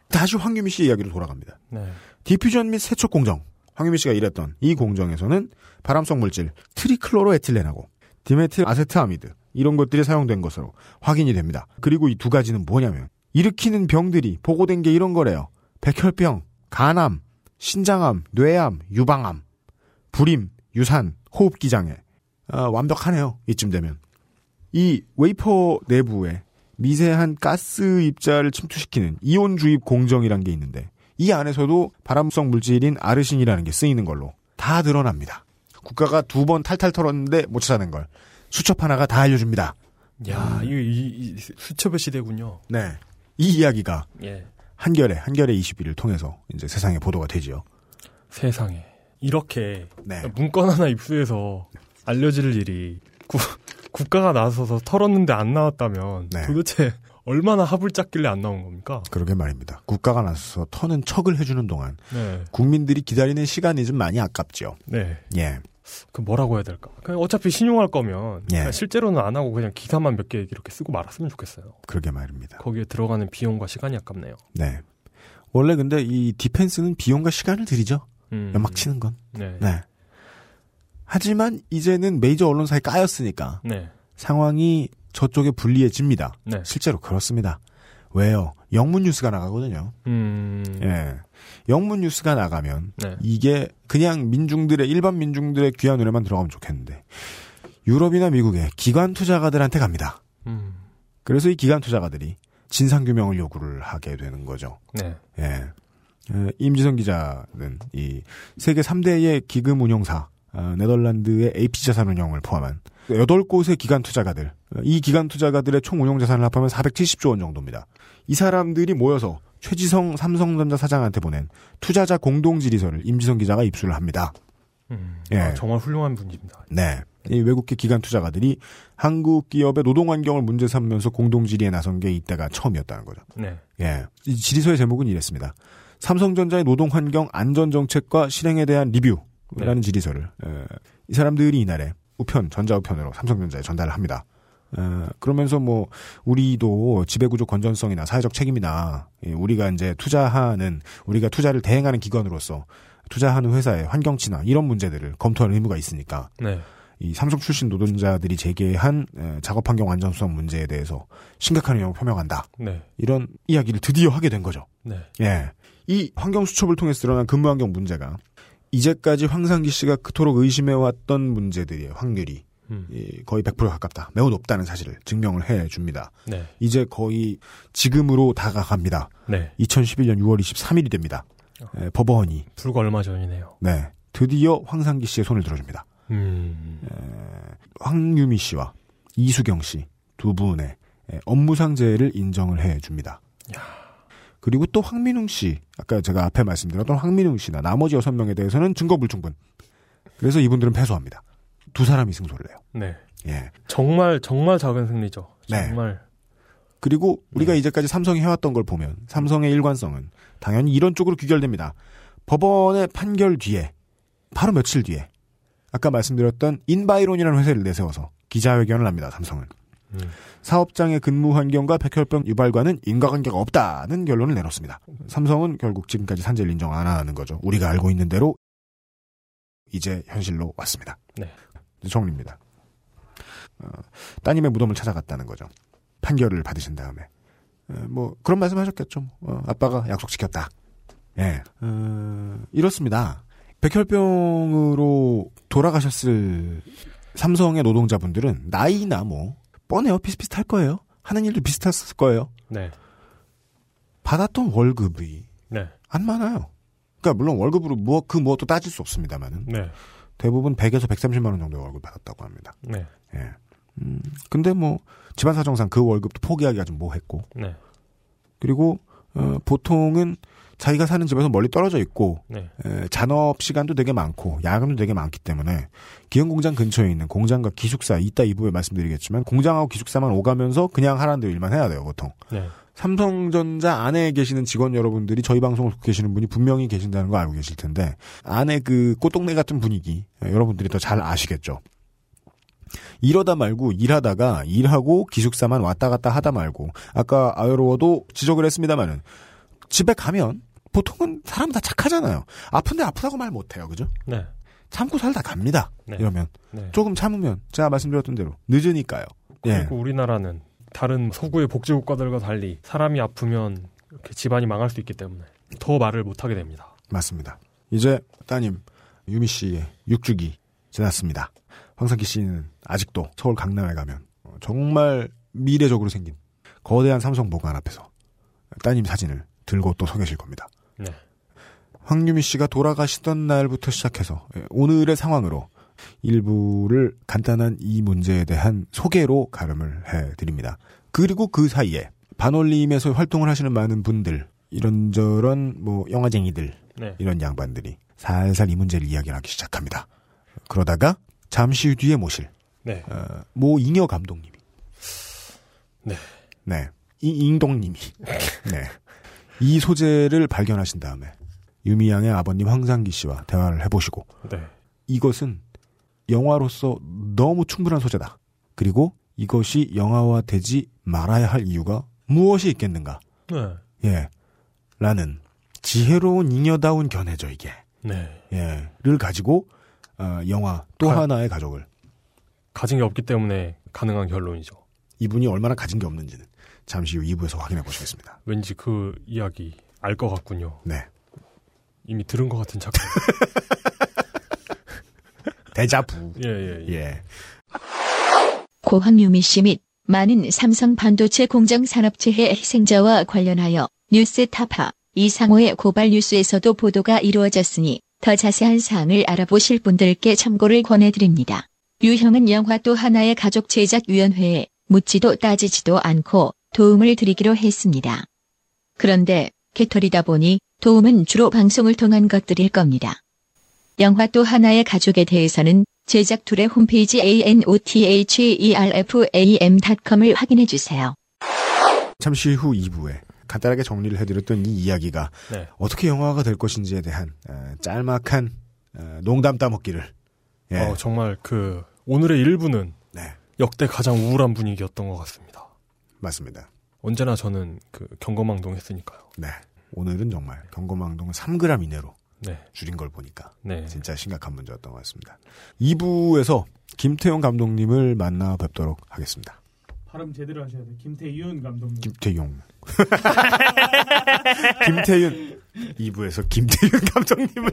다시 황유미 씨 이야기로 돌아갑니다. 네. diffusion 및 세척 공정. 황유미 씨가 일했던 이 공정에서는 발암성 물질 트리클로로에틸렌하고 디메틸 아세트아미드 이런 것들이 사용된 것으로 확인이 됩니다. 그리고 이 두 가지는 뭐냐면 일으키는 병들이 보고된 게 이런 거래요. 백혈병, 간암, 신장암, 뇌암, 유방암, 불임, 유산, 호흡기 장애. 아, 완벽하네요. 이쯤 되면. 이 웨이퍼 내부에 미세한 가스 입자를 침투시키는 이온 주입 공정이란 게 있는데 이 안에서도 발암성 물질인 아르신이라는 게 쓰이는 걸로 다 드러납니다. 국가가 두 번 탈탈 털었는데 못 찾아낸 걸 수첩 하나가 다 알려줍니다. 야, 이, 이, 이 수첩의 시대군요. 네. 이 이야기가 예. 한결에 한결의 21을 통해서 이제 세상에 보도가 되지요. 세상에. 이렇게 네. 문건 하나 입수해서 알려질 일이 구, 국가가 나서서 털었는데 안 나왔다면 네. 도대체 얼마나 합을 짰길래 안 나온 겁니까? 그러게 말입니다. 국가가 나서서 터는 척을 해주는 동안 네. 국민들이 기다리는 시간이 좀 많이 아깝죠. 네. 예. 그 뭐라고 해야 될까? 그냥 어차피 신용할 거면 예. 실제로는 안 하고 그냥 기사만 몇 개 이렇게 쓰고 말았으면 좋겠어요. 그러게 말입니다. 거기에 들어가는 비용과 시간이 아깝네요. 네. 원래 근데 이 디펜스는 비용과 시간을 들이죠. 음. 연막 치는 건. 네. 네. 하지만 이제는 메이저 언론사에 까였으니까 네. 상황이 저쪽에 불리해집니다. 네. 실제로 그렇습니다. 왜요? 영문 뉴스가 나가거든요. 음. 예. 영문 뉴스가 나가면 네. 이게 그냥 민중들의 일반 민중들의 귀한 눈에만 들어가면 좋겠는데 유럽이나 미국의 기관 투자가들한테 갑니다. 음. 그래서 이 기관 투자가들이 진상 규명을 요구를 하게 되는 거죠. 네. 예. 어, 임지성 기자는 이 세계 3대의 기금 운용사 어, 네덜란드의 AP 자산운용을 포함한 8곳의 기관 투자가들 어, 이 기관 투자가들의 총 운용 자산을 합하면 470조 원 정도입니다. 이 사람들이 모여서 최지성 삼성전자 사장한테 보낸 투자자 공동 질의서를 임지성 기자가 입수를 합니다. 음. 예. 아, 정말 훌륭한 분입니다. 네. 이 외국계 기관 투자가들이 한국 기업의 노동 환경을 문제 삼으면서 공동 질의에 나선 게 이때가 처음이었다는 거죠. 네. 예. 이 질의서의 제목은 이랬습니다. 삼성전자의 노동 환경 안전 정책과 실행에 대한 리뷰라는 네. 질의서를 에, 이 사람들이 이날에 우편 전자 우편으로 삼성전자에 전달을 합니다. 어, 그러면서 뭐 우리도 지배구조 건전성이나 사회적 책임이나 예, 우리가 이제 투자하는 우리가 투자를 대행하는 기관으로서 투자하는 회사의 환경치나 이런 문제들을 검토할 의무가 있으니까 네. 이 삼성 출신 노동자들이 제기한 에, 작업 환경 안전성 문제에 대해서 심각한 의혹을 표명한다. 네. 이런 이야기를 드디어 하게 된 거죠. 네. 예. 이 환경 수첩을 통해서 드러난 근무 환경 문제가 이제까지 황상기 씨가 그토록 의심해왔던 문제들의 확률이 음. 이 거의 100% 가깝다. 매우 높다는 사실을 증명을 해 줍니다. 네. 이제 거의 지금으로 다가갑니다. 네. 2011년 6월 23일이 됩니다. 에, 법원이 불과 얼마 전이네요. 네 드디어 황상기 씨의 손을 들어줍니다. 음. 황유미 씨와 이수경 씨 두 분의 에, 업무상재해를 인정을 해 줍니다. 그리고 또 황민웅 씨, 아까 제가 앞에 말씀드렸던 황민웅 씨나 나머지 여섯 명에 대해서는 증거 불충분. 그래서 이분들은 패소합니다. 두 사람이 승소를 해요. 네. 예. 정말 정말 작은 승리죠. 네. 정말. 그리고 우리가 네. 이제까지 삼성이 해왔던 걸 보면 삼성의 일관성은 당연히 이런 쪽으로 귀결됩니다. 법원의 판결 뒤에 바로 며칠 뒤에 아까 말씀드렸던 인바이론이라는 회사를 내세워서 기자회견을 합니다. 삼성은 음. 사업장의 근무 환경과 백혈병 유발과는 인과관계가 없다는 결론을 내놓습니다. 삼성은 결국 지금까지 산재를 인정 안 하는 거죠. 우리가 알고 있는 대로 이제 현실로 왔습니다. 네. 정리입니다. 어, 따님의 무덤을 찾아갔다는 거죠. 판결을 받으신 다음에 어, 뭐 그런 말씀하셨겠죠. 어, 아빠가 약속 지켰다. 예, 어, 이렇습니다. 백혈병으로 돌아가셨을 삼성의 노동자분들은 나이나 뭐 뻔해요. 비슷비슷할 거예요. 하는 일도 비슷했을 거예요. 네. 받았던 월급이 네. 안 많아요. 그러니까 물론 월급으로 뭐그 무엇도 따질 수 없습니다만은 네. 대부분 100에서 130만 원 정도의 월급 받았다고 합니다. 네. 예. 음, 근데 뭐 집안 사정상 그 월급도 포기하기가 좀 뭐했고 네. 그리고 어, 보통은 자기가 사는 집에서 멀리 떨어져 있고 네. 에, 잔업 시간도 되게 많고 야근도 되게 많기 때문에 기형 공장 근처에 있는 공장과 기숙사 이따 이 부분에 말씀드리겠지만 공장하고 기숙사만 오가면서 그냥 하라는 대로 일만 해야 돼요 보통. 네. 삼성전자 안에 계시는 직원 여러분들이 저희 방송을 듣고 계시는 분이 분명히 계신다는 거 알고 계실 텐데 안에 그 꽃동네 같은 분위기 에, 여러분들이 더 잘 아시겠죠. 이러다 말고 일하다가 일하고 기숙사만 왔다 갔다 하다 말고 아까 아유로워도 지적을 했습니다마는 집에 가면 보통은 사람 다 착하잖아요. 아픈데 아프다고 말 못해요, 그죠? 네. 참고 살다 갑니다. 네. 이러면 네. 조금 참으면 제가 말씀드렸던 대로 늦으니까요. 예, 그리고 우리나라는 다른 서구의 복지 국가들과 달리 사람이 아프면 이렇게 집안이 망할 수 있기 때문에 더 말을 못 하게 됩니다. 맞습니다. 이제 따님 유미 씨의 육주기 지났습니다. 황석기 씨는 아직도 서울 강남에 가면 어, 정말 미래적으로 생긴 거대한 삼성 보관 앞에서 따님 사진을 들고 또 서 계실 겁니다. 네. 황유미 씨가 돌아가시던 날부터 시작해서 예, 오늘의 상황으로 일부를 간단한 이 문제에 대한 소개로 가름을 해드립니다. 그리고 그 사이에 반올림에서 활동을 하시는 많은 분들, 이런저런 뭐 영화쟁이들, 네. 이런 양반들이 살살 이 문제를 이야기를 하기 시작합니다. 그러다가 잠시 뒤에 모실 네. 어, 모 잉여 감독님이 네. 네. 이 잉동님이 네. 이 소재를 발견하신 다음에 유미 양의 아버님 황상기 씨와 대화를 해보시고 네. 이것은 영화로서 너무 충분한 소재다. 그리고 이것이 영화화 되지 말아야 할 이유가 무엇이 있겠는가? 네. 예. 라는 지혜로운 잉여다운 견해죠, 이게. 네. 예. 를 가지고, 어, 영화 또 가- 하나의 가족을. 가진 게 없기 때문에 가능한 결론이죠. 이분이 얼마나 가진 게 없는지는 잠시 후 2부에서 확인해 보시겠습니다. 왠지 그 이야기 알 것 같군요. 네. 이미 들은 것 같은 착각. 대자부. 예, 예, 예. 예. 고 황유미 씨 및 많은 삼성 반도체 공장 산업재해 희생자와 관련하여 뉴스 타파 이상호의 고발 뉴스에서도 보도가 이루어졌으니 더 자세한 사항을 알아보실 분들께 참고를 권해드립니다. 유형은 영화 또 하나의 가족 제작 위원회에 묻지도 따지지도 않고 도움을 드리기로 했습니다. 그런데 개털이다 보니 도움은 주로 방송을 통한 것들일 겁니다. 영화 또 하나의 가족에 대해서는 제작 툴의 홈페이지 anotheerfam.com을 확인해 주세요. 잠시 후 2부에 간단하게 정리를 해드렸던 이 이야기가 네. 어떻게 영화가 될 것인지에 대한 어, 짤막한 어, 농담 따먹기를 예. 어, 정말 그 오늘의 일부는 네 역대 가장 우울한 분위기였던 것 같습니다. 맞습니다. 언제나 저는 그 경거망동 했으니까요. 네 오늘은 정말 경고망동을 3g 이내로 네. 줄인 걸 보니까 네. 진짜 심각한 문제였던 것 같습니다. 2부에서 김태용 감독님을 만나 뵙도록 하겠습니다. 발음 제대로 하셔야 돼요. 김태윤 감독님. 김태용. 김태윤. 2부에서 김태윤 감독님을.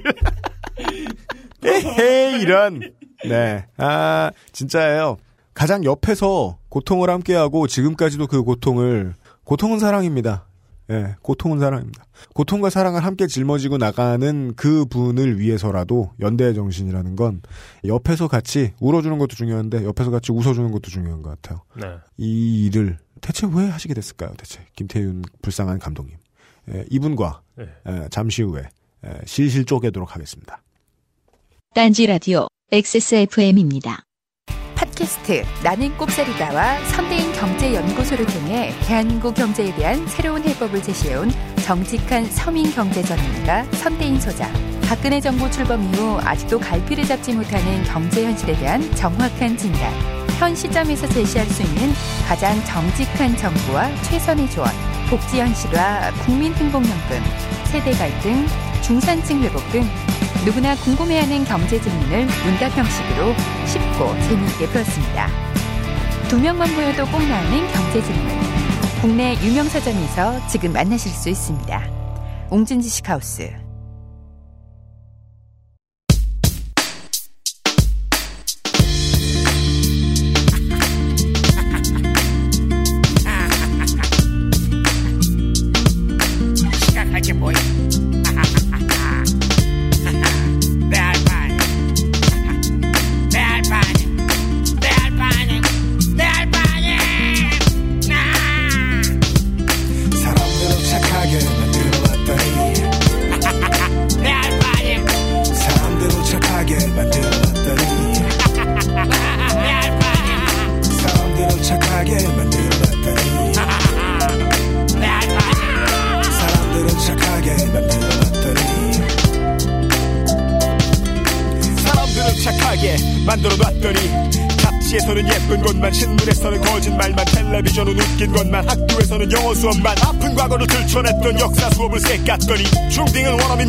에헤이, 이런. 네. 아, 진짜예요. 가장 옆에서 고통을 함께하고 지금까지도 그 고통을, 고통은 사랑입니다. 예, 고통은 사랑입니다. 고통과 사랑을 함께 짊어지고 나가는 그 분을 위해서라도 연대의 정신이라는 건 옆에서 같이 울어주는 것도 중요한데 옆에서 같이 웃어주는 것도 중요한 것 같아요. 네. 이 일을 대체 왜 하시게 됐을까요? 대체 김태윤 불쌍한 감독님 에, 이분과 네. 에, 잠시 후에 에, 실실 쪼개도록 하겠습니다. 딴지 라디오 XSFM입니다. 팟캐스트 나는 꼽사리다와 선대인 경제연구소를 통해 대한민국 경제에 대한 새로운 해법을 제시해온 정직한 서민 경제 전문가 선대인 소장. 박근혜 정부 출범 이후 아직도 갈피를 잡지 못하는 경제 현실에 대한 정확한 진단. 현 시점에서 제시할 수 있는 가장 정직한 정부와 최선의 조언, 복지 현실화, 국민행복연금, 세대 갈등, 중산층 회복 등 누구나 궁금해하는 경제 질문을 문답 형식으로 쉽고 재미있게 풀었습니다. 두 명만 보여도 꼭 나오는 경제 질문. 국내 유명 서점에서 지금 만나실 수 있습니다. 옹진 지 식하우스.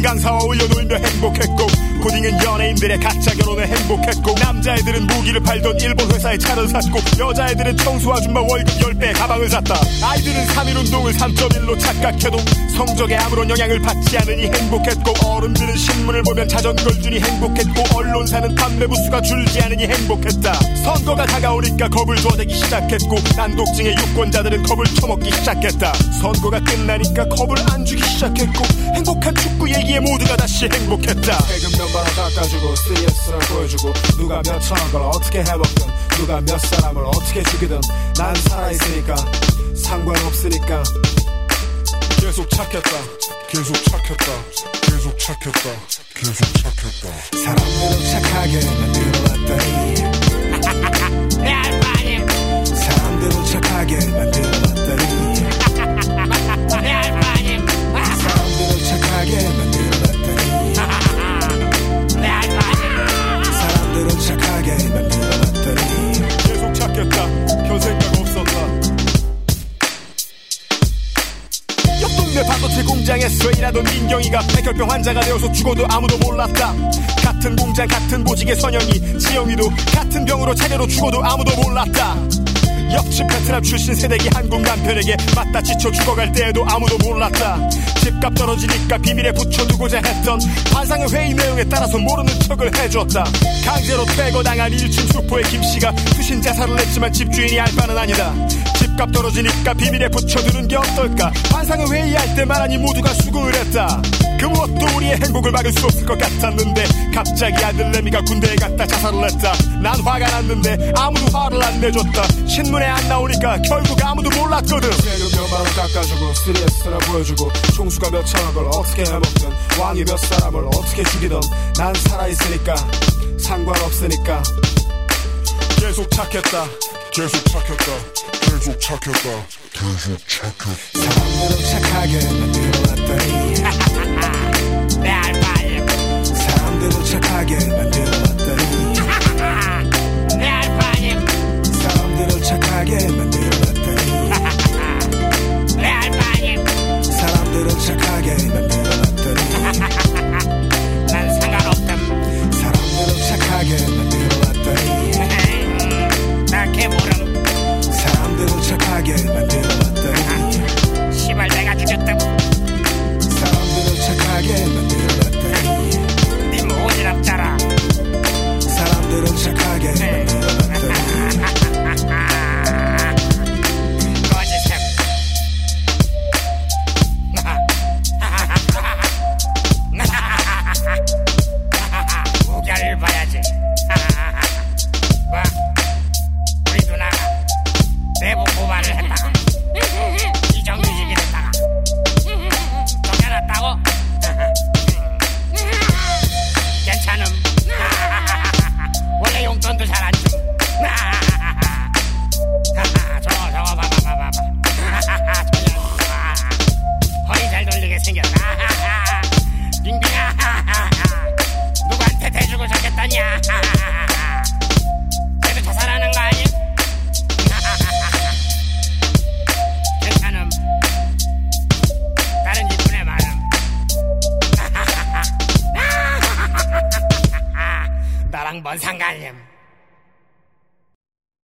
강사와 올려놓으며 행복했고 고딩은 연예인들의 가짜 결혼에 행복했고 남자애들은 무기를 팔던 일본 회사에 차를 샀고 여자애들은 청소 아줌마 월급 10배 가방을 샀다. 아이들은 3.1운동을 3.1로 착각해도 성적에 아무런 영향을 받지 않으니 행복했고 어른들은 신문을 보면 자전거를 주니 행복했고 언론사는 판매 부수가 줄지 않으니 행복했다. 선거가 다가오니까 겁을 줘대기 시작했고 난독증의 유권자들은 겁을 처먹기 시작했다. 선거가 끝나니까 겁을 안 주기 시작했고 행복한 축구 얘기에 모두가 다시 행복했다. 세금 몇번원 깎아주고 CS를 보여주고 누가 몇 천 원 걸 어떻게 해먹든 누가 몇 사람을 어떻게 죽이든 난 살아있으니까 상관없으니까. 계속 착했다. 계속 착했다. 계속 착했다. 계속 착했다. 사람들은 착하게 알바니, 사람들은 착하게 알바니, 사람들은 착하게 만들어놨더니 옆 동네 반도체 공장에서 일하던 민경이가 백혈병 환자가 되어서 죽어도 아무도 몰랐다. 같은 공장 같은 보직의 선영이 지영이도 같은 병으로 차례로 죽어도 아무도 몰랐다. 옆집 베트남 출신 새내기 한국 남편에게 맞다 지쳐 죽어갈 때에도 아무도 몰랐다. 집값 떨어지니까 비밀에 붙여두고자 했던 반상의 회의 내용에 따라서 모르는 척을 해줬다. 강제로 퇴거당한 1층 수포의 김씨가 투신 자살을 했지만 집주인이 알 바는 아니다 집값 떨어지니까 비밀에 붙여두는 게 어떨까? 반상의 회의할 때 말하니 모두가 수긍을 했다. 그 무엇도 우리의 행복을 막을 수 없을 것 같았는데 갑자기 아들내미가 군대에 갔다 자살을 했다. 난 화가 났는데 아무도 화를 안 내줬다. 신문에 안 나오니까 결국 아무도 몰랐거든. 세금 몇만 원 깎아주고 스트레스를 보여주고 총수가 몇걸 어떻게 해먹든 왕이 몇 사람을 어떻게 죽이든 난 살아있으니까 상관없으니까. 계속 착했다 계속 착했다. 계속 착했다. 계속 착했다. 사람들은 착하게 만들어왔더니. 날 봐요 사람들은 착하게 만들어왔더니. 날 봐요 사람들은 착하게 만들어왔더니. 날 봐요 사람들은 착하게 만들어왔더니. 난 상관없담 사람들은 착하게 만들어왔더니. 하게 만들었더니 시발 내가 뒤졌다 사람들을 착하게 만들었더니 내 네 모질 없잖아 사람들은 착하게 네. 만들었더니